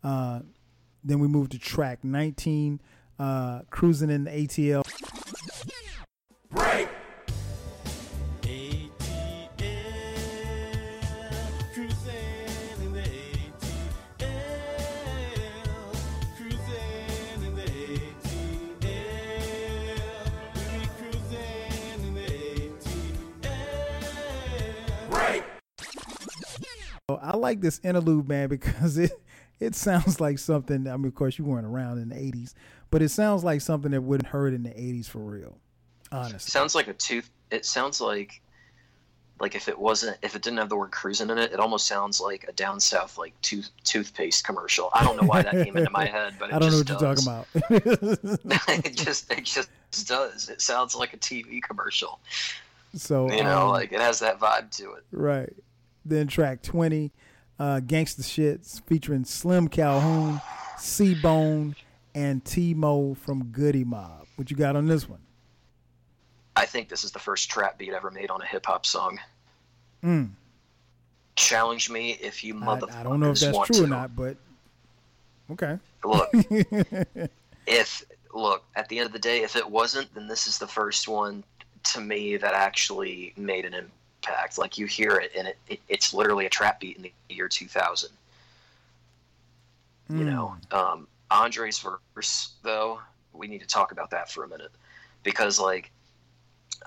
Uh, then we move to track 19, uh, Cruising in the ATL. Break. I like this interlude, man, *laughs* because it it sounds *laughs* like something. I mean, of course, you weren't around in the '80s, but it sounds like something that wouldn't hurt in the '80s for real. Honestly, Sounds like a tooth. It sounds like, like if it wasn't, if it didn't have the word cruising in it, it almost sounds like a down south like tooth toothpaste commercial. I don't know why that came into my *laughs* head, but it I don't know what does. you're talking about. *laughs* it just it just does. It sounds like a TV commercial. so You know, um, like it has that vibe to it. Right. Then track 20, uh, Gangsta Shits featuring Slim Calhoun, C Bone, and T Mo from Goodie Mob. What you got on this one? I think this is the first trap beat ever made on a hip hop song. Mm. Challenge me if you I, motherfuckers I don't know if that's true or not, but okay. Look, *laughs* if look at the end of the day, if it wasn't, then this is the first one to me that actually made an impact. Like you hear it, and it, it it's literally a trap beat in the year 2000. You know, um, Andre's verse though, we need to talk about that for a minute because like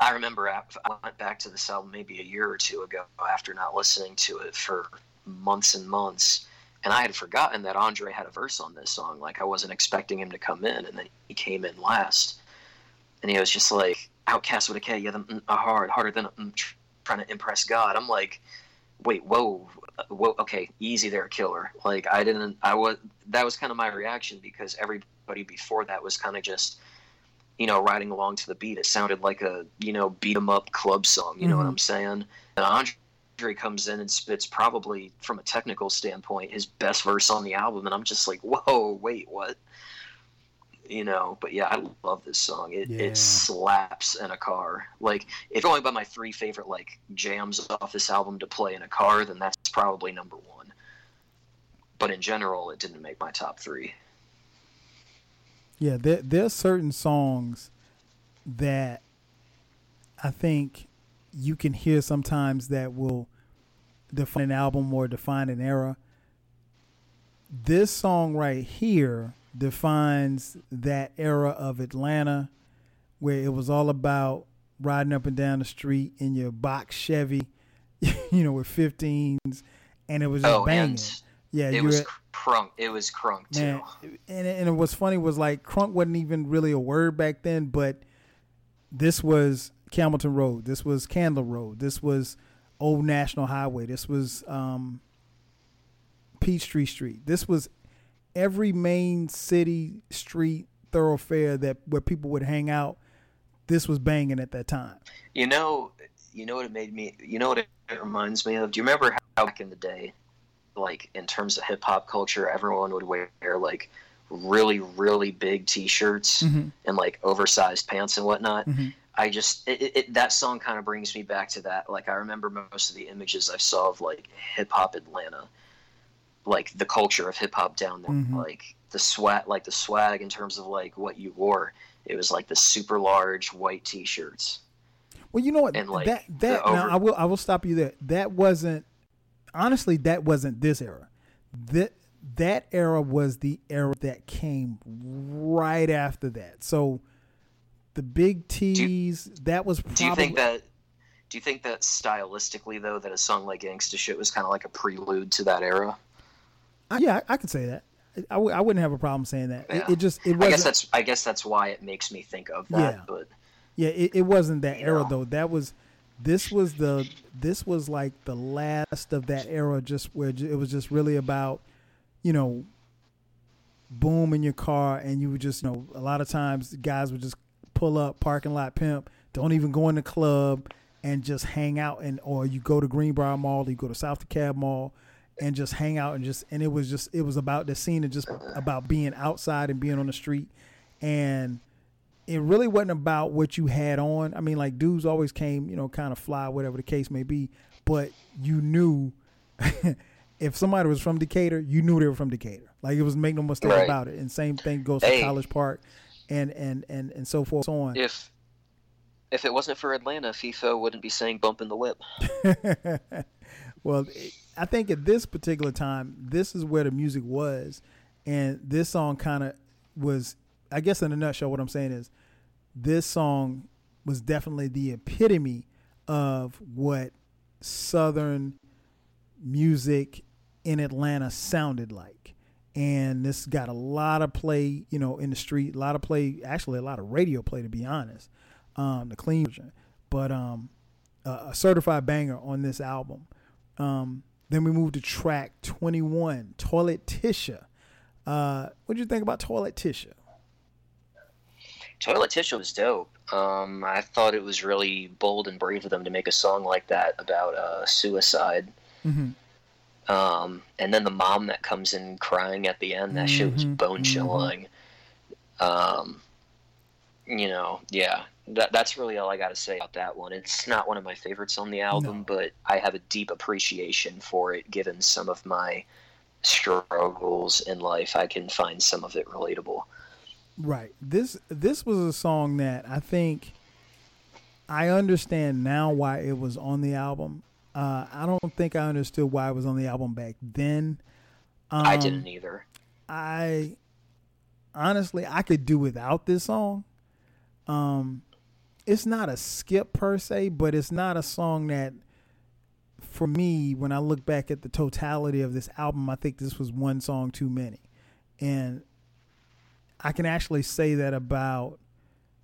I remember I went back to this album maybe a year or two ago after not listening to it for months and months. And I had forgotten that Andre had a verse on this song. Like I wasn't expecting him to come in, and then he came in last, and he was just like "Outkast with a K, yeah, the mm, hard, harder than mm, tr- trying to impress God." I'm like, wait, whoa, whoa, okay, easy there, killer. Like I didn't, I was that was kind of my reaction because everybody before that was kind of just, you know, riding along to the beat. It sounded like a you know beat 'em up club song. You know what Mhm. I'm saying? And Andre comes in and spits probably from a technical standpoint his best verse on the album, and I'm just like, whoa, wait, what? You know, but yeah, I love this song. It Yeah. it slaps in a car. Like if going by my three favorite like jams off this album to play in a car, then that's probably number one. But in general, it didn't make my top three. Yeah, there there's certain songs that I think you can hear sometimes that will define an album or define an era. This song right here defines that era of Atlanta where it was all about riding up and down the street in your box Chevy, *laughs* you know, with 15s, and it was just oh, banging. Yeah, it was were- crunk. It was crunk too. Man, and and what's funny was like crunk wasn't even really a word back then, but this was Campbellton Road, this was Candler Road, this was Old National Highway, this was um, Peachtree Street, this was every main city street thoroughfare that where people would hang out. This was banging at that time. You know, you know what it made me. You know what it, reminds me of. Do you remember how back in the day, like in terms of hip hop culture, everyone would wear like really, really big T-shirts Mhm. and like oversized pants and whatnot. Mhm. I just it, it, it, that song kind of brings me back to that. Like I remember most of the images I saw of like hip hop Atlanta, like the culture of hip hop down there, Mhm. like the swag, like the swag in terms of like what you wore. It was like the super large white T-shirts. Well, you know what? And, like, that that over- now I will I will stop you there. That wasn't honestly that wasn't this era. That that era was the era that came right after that. So the big T's that was probably Do you think that? Do you think that stylistically though that a song like Gangsta Shit was kind of like a prelude to that era? I- yeah, I, I could say that. I, w- I wouldn't have a problem saying that. It, Yeah. it just it I guess that's I guess that's why it makes me think of that. Yeah. But Yeah, it, it wasn't that era though. That was this was the this was like the last of that era just where it was just really about, you know, boom in your car and you would just you know a lot of times guys would just pull up parking lot pimp, don't even go in the club and just hang out and or you go to Greenbrier Mall, you go to South DeKalb Mall and just hang out and just and it was just it was about the scene and just about being outside and being on the street and it really wasn't about what you had on. I mean, like dudes always came, you know, kind of fly, whatever the case may be. But you knew *laughs* if somebody was from Decatur, you knew they were from Decatur. Like it was make no mistake Right. about it. And same thing goes Hey. for College Park, and and and and so forth so on. if if it wasn't for Atlanta, FIFA wouldn't be saying "bump in the whip." *laughs* well, I think at this particular time, this is where the music was, and this song kind of was. I guess in a nutshell, what I'm saying is, this song was definitely the epitome of what Southern music in Atlanta sounded like. And this got a lot of play, you know, in the street, a lot of play, actually a lot of radio play, to be honest, um, the clean version. But um, a a certified banger on this album. Um, then we moved to track 21, Toilet Tisha. Uh, what did you think about Toilet Tisha? Toilet Tissue was dope. Um, I thought it was really bold and brave of them to make a song like that about uh, suicide. Mm-hmm. Um, and then the mom that comes in crying at the end, that shit was Mhm, bone chilling. Um, you know, yeah, that, that's really all I got to say about that one. It's not one of my favorites on the album, but I have a deep appreciation for it given some of my struggles in life. I can find some of it relatable. Right. This this was a song that I think I understand now why it was on the album. Uh, I don't think I understood why it was on the album back then. Um, I didn't either. I honestly I could do without this song. Um, it's not a skip per se, but it's not a song that, for me, when I look back at the totality of this album, I think this was one song too many, and I can actually say that about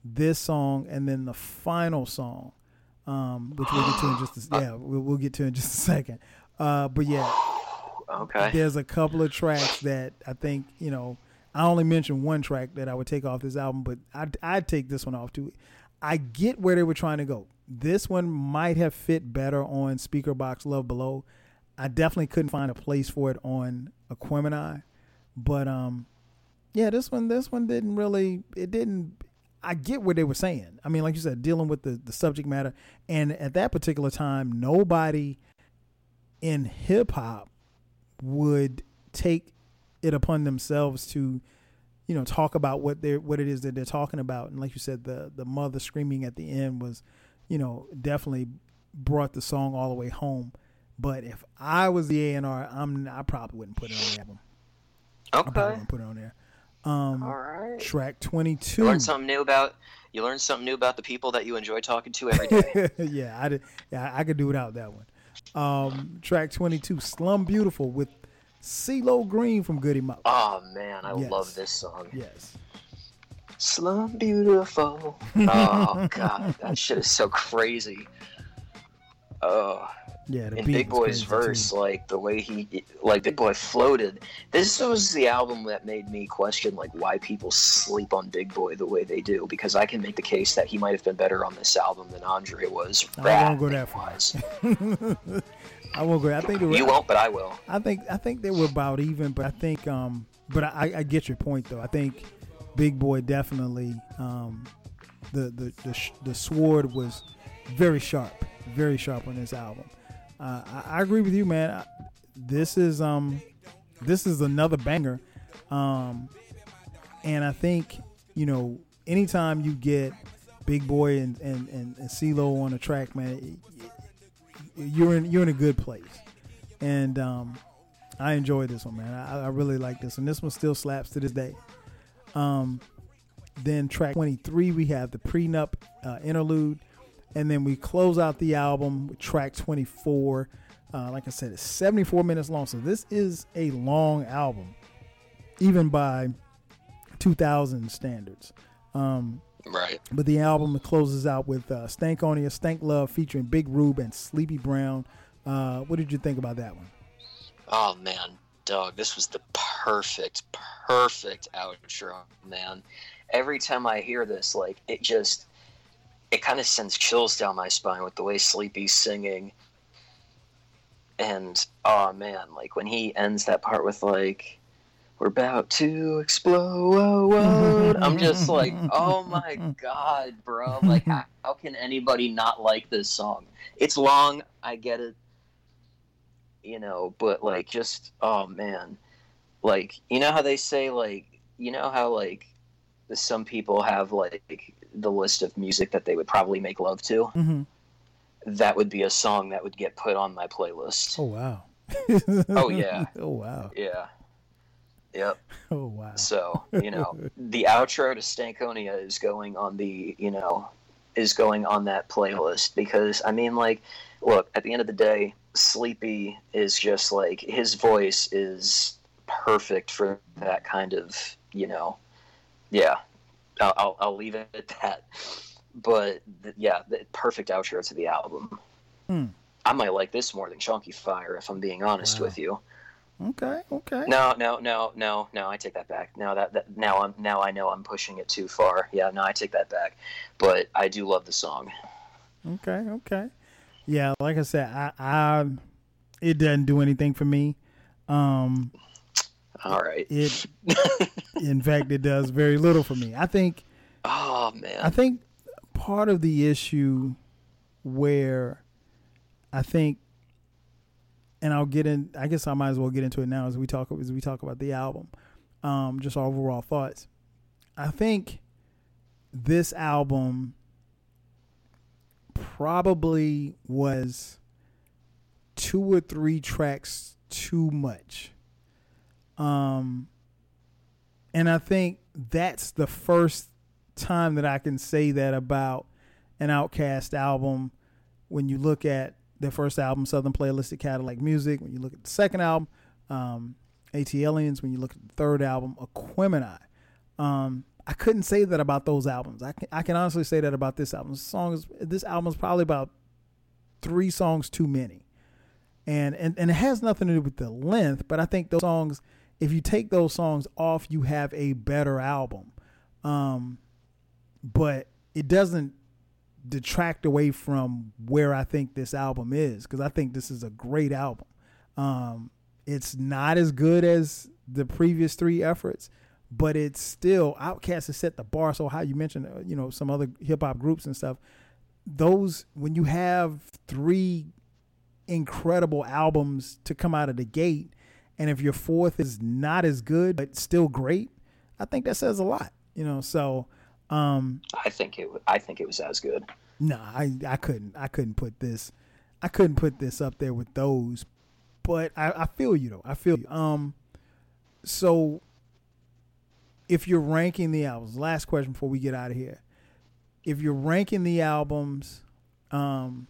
this song and then the final song, um, which we'll get to in just a, yeah we'll, we'll get to in just a second. Uh, but yeah, Okay. there's a couple of tracks that I think you know. I only mentioned one track that I would take off this album, but I'd, I'd take this one off too. I get where they were trying to go. This one might have fit better on Speakerboxxx Love Below. I definitely couldn't find a place for it on Aquemini, but um, yeah, this one this one didn't really it didn't. I get what they were saying. I mean, like you said, dealing with the the subject matter, and at that particular time, nobody in hip hop would take it upon themselves to you know talk about what they're what it is that they're talking about and like you said the the mother screaming at the end was you know definitely brought the song all the way home but if i was the a&r i'm i probably wouldn't put it on the album I probably wouldn't put it on there um All right. track 22 You learn something new about you learn something new about the people that you enjoy talking to every day. *laughs* yeah, I did. Yeah, I could do without that one. Um, track twenty-two, "Slum Beautiful" with CeeLo Green from Goodie Mob. oh ah, man, I Yes. love this song. Yes. Slum beautiful. Oh *laughs* god, that shit is so crazy. Oh. Yeah, the in Big Boi's crazy, too. verse, like the way he, like Big Boi floated. This was the album that made me question like why people sleep on Big Boi the way they do. Because I can make the case that he might have been better on this album than Andre was. I won't go that far. *laughs* I won't go. I think were, You won't, but I will. I think I think they were about even, but I think um, but I, I get your point though. I think Big Boi definitely um, the the the, sh- the sword was very sharp, very sharp on this album. Uh, I, I agree with you, man. I, this is um, this is another banger, um, and I think you know anytime you get Big Boi and and and, and CeeLo on a track, man, you're in you're in a good place, and um, I enjoyed this one, man. I, I really like this one. This one still slaps to this day. Um, then track 23, we have the prenup uh, interlude, and then we close out the album with track 24. Uh, like I said, it's 74 minutes long, so this is a long album, even by 2000 standards. Um, Right. but the album closes out with uh, Stankonia, Stank Love featuring Big Rube and Sleepy Brown. Uh, what did you think about that one? Oh man, dog, this was the perfect, perfect outro, man. Every time I hear this, like it just it kind of sends chills down my spine with the way Sleepy's singing. And oh man, like when he ends that part with like we're about to explode. I'm just like, oh my *laughs* god, bro. Like how, how can anybody not like this song? It's long, I get it you know, but like just oh man, like you know how they say like you know how like some people have like the list of music that they would probably make love to. Mm-hmm. That would be a song that would get put on my playlist. Oh wow. Oh yeah. *laughs* oh wow. Yeah. Yep. *laughs* Oh wow. So, you know, *laughs* the outro to Stankonia is going on the, you know, is going on that playlist because I mean like look, at the end of the day, Sleepy is just like his voice is perfect for that kind of, you know, yeah. I'll I'll, I'll leave it at that. But th- yeah, the perfect outro to the album. Hmm. I might like this more than Chonkyfire if I'm being honest Wow. with you. Okay. Okay. No, no, no, no, no. I take that back. No, that, that now I'm now I know I'm pushing it too far. Yeah, no, I take that back. But I do love the song. Okay. Okay. Yeah. Like I said, I, I it doesn't do anything for me. Um, All right. it, *laughs* in fact, it does very little for me. I think. Oh man. I think part of the issue where I think, and I'll get in. I guess I might as well get into it now as we talk as we talk about the album. Um, just overall thoughts. I think this album probably was two or three tracks too much. Um, And I think that's the first time that I can say that about an Outkast album. When you look at their first album, Southernplayalisticadillacmuzik, when you look at the second album, um, ATLiens, when you look at the third album, Aquemini. Um, I couldn't say that about those albums. I can, I can honestly say that about this album. This songs, this album is probably about three songs too many, and and and it has nothing to do with the length. But I think those songs, if you take those songs off, you have a better album. Um, but it doesn't detract away from where I think this album is because I think this is a great album. Um, it's not as good as the previous three efforts, but it's still Outkast has set the bar so high. You mentioned, uh, you know, some other hip hop groups and stuff. Those when you have three incredible albums to come out of the gate, and if your fourth is not as good but still great, I think that says a lot. You know, so um, I think it. I think it was as good. No, nah, I I couldn't I couldn't put this I couldn't put this up there with those. But I, I feel you though. I feel you. Um so if you're ranking the albums, last question before we get out of here. If you're ranking the albums, um,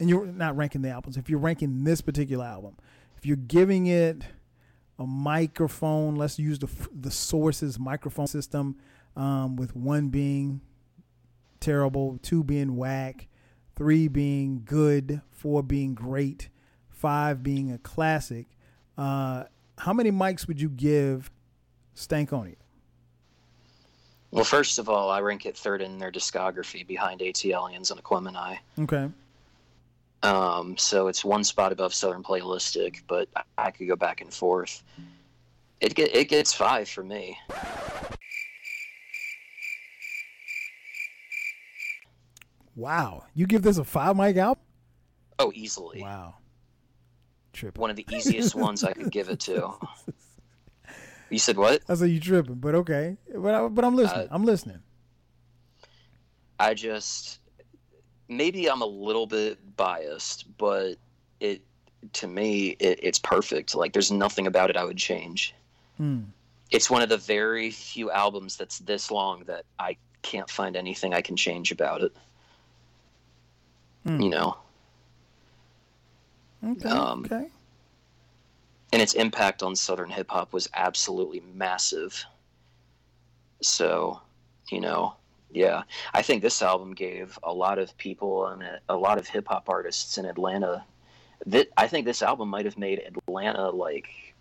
and you're not ranking the albums, if you're ranking this particular album, if you're giving it a microphone, let's use the the sources microphone system, um, with one being terrible, two being whack, three being good, four being great, five being a classic. Uh, how many mics would you give Stankonia? Well, first of all, I rank it third in their discography behind ATLiens and Aquemini. Okay. Um, so it's one spot above Southern Playalistic, but I could go back and forth. It get it gets five for me. Wow, you give this a five mic album? Oh, easily. Wow. Tripping. One of the easiest ones I could give it to. *laughs* You said what? I said you tripping, but okay. But I, but I'm listening. Uh, I'm listening. I just maybe I'm a little bit biased, but it to me it, it's perfect. Like there's nothing about it I would change. Hmm. It's one of the very few albums that's this long that I can't find anything I can change about it. Hmm. You know. Okay. Um, okay. And its impact on Southern hip hop was absolutely massive. So, you know, yeah, I think this album gave a lot of people and a lot of hip hop artists in Atlanta. That I think this album might have made Atlanta like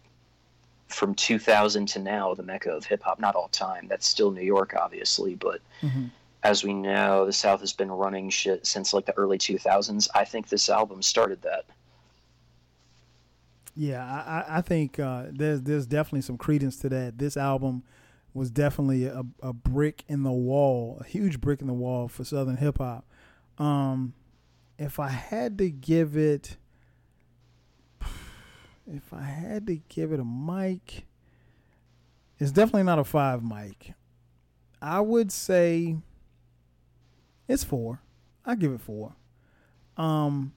from 2000 to now the mecca of hip hop. Not all time. That's still New York, obviously, but mm-hmm. As we know, the South has been running shit since like the early 2000s. I think this album started that. Yeah, I, I think uh, there's there's definitely some credence to that. This album was definitely a, a brick in the wall, a huge brick in the wall for Southern hip hop. Um, if I had to give it, *sighs* if I had to give it a mic, it's definitely not a five mic. I would say it's four. I give it four. Um,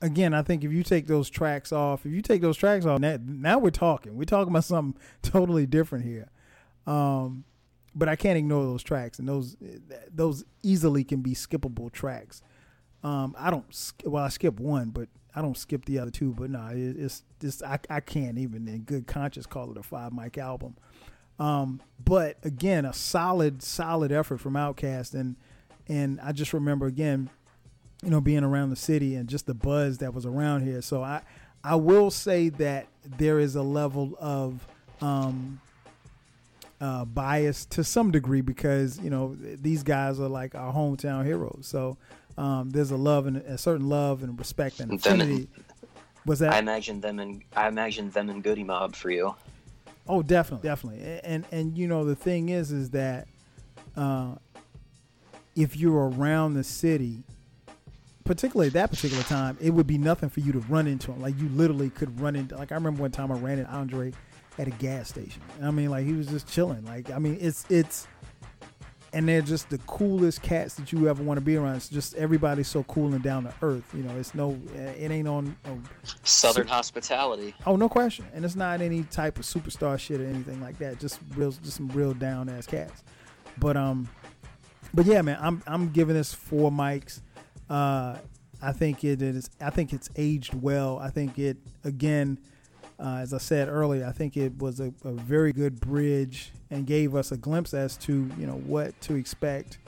again, I think if you take those tracks off, if you take those tracks off, now, now we're talking. We're talking about something *laughs* totally different here. Um, but I can't ignore those tracks, and those those easily can be skippable tracks. Um, I don't well, I skip one, but I don't skip the other two. But no, it, it's just I, I can't even in good conscience call it a five mic album. Um, but again, a solid solid effort from Outkast, and and I just remember again you know, being around the city and just the buzz that was around here. So I, I will say that there is a level of um, uh, bias to some degree because you know these guys are like our hometown heroes. So um, there's a love and a certain love and respect and affinity. Was that? I imagine them and I imagine them and Goodie Mob for you. Oh, definitely, definitely. And and, and you know the thing is, is that uh, if you're around the city particularly at that particular time, it would be nothing for you to run into him. Like you literally could run into. Like I remember one time I ran into Andre at a gas station. I mean, like he was just chilling. Like I mean, it's it's, and they're just the coolest cats that you ever want to be around. It's just everybody's so cool and down to earth. You know, it's no, it ain't on. no- Southern hospitality. Oh, no question. And it's not any type of superstar shit or anything like that. Just real, just some real down ass cats. But um, but yeah, man, I'm I'm giving this four mics. Uh, I think it is. I think it's aged well. I think it again, uh, as I said earlier, I think it was a, a very good bridge and gave us a glimpse as to you know what to expect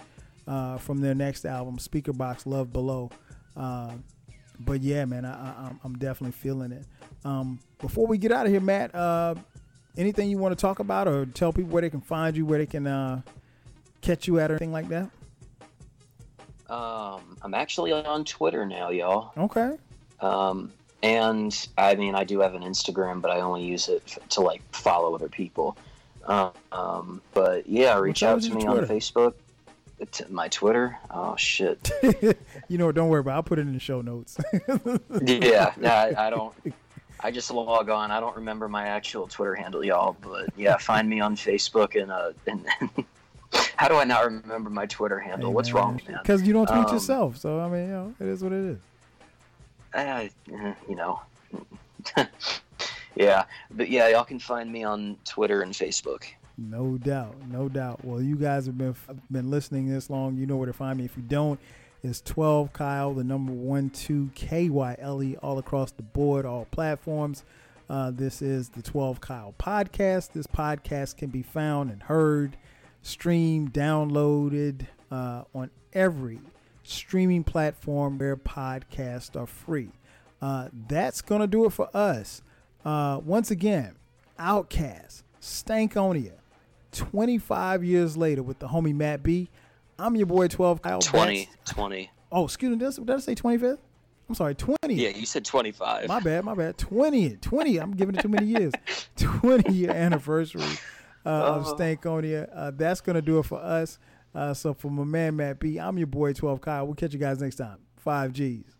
uh, from their next album, Speakerboxxx Love Below. Uh, but yeah, man, I, I, I'm- I'm definitely feeling it. Um, before we get out of here, Matt, uh, anything you want to talk about or tell people where they can find you, where they can uh, catch you at, or anything like that? Um, I'm actually on Twitter now, y'all. Okay. Um, and I mean, I do have an Instagram, but I only use it f- to like follow other people. Um, um, but yeah, reach out to me on Facebook. T- my Twitter. Oh shit. *laughs* you know? Don't worry about. it. I'll put it in the show notes. *laughs* yeah. *laughs* I, I don't. I just log on. I don't remember my actual Twitter handle, y'all. But yeah, find me on Facebook and uh. And, how do I not remember my Twitter handle? What's wrong, man? Because you don't tweet Um, yourself. So I mean, you know, it is what it is. Eh, you know. *laughs* yeah, but yeah, y'all can find me on Twitter and Facebook. No doubt, no doubt. Well, you guys have been been listening this long. You know where to find me. If you don't, it's twelve Kyle, the number one two K Y L E, all across the board, all platforms. Uh, this is the Twelve Kyle podcast. This podcast can be found and heard, streamed, downloaded uh, on every streaming platform where podcasts are free. Uh, that's gonna do it for us. Uh, once again, Outkast, Stankonia, 25 years later with the homie Matt B. I'm your boy 12 Kyle. 20, That's- 20. Oh, excuse me. Did I, did I say 25th? I'm sorry, 20. Yeah, you said 25. My bad, my bad. 20, 20. I'm giving it too many years. *laughs* 20 year anniversary uh, of Uh-huh. Stankonia. Uh, that's going to do it for us. Uh, so for my man, Matt B, I'm your boy 12 Kyle. We'll catch you guys next time. 5 G's.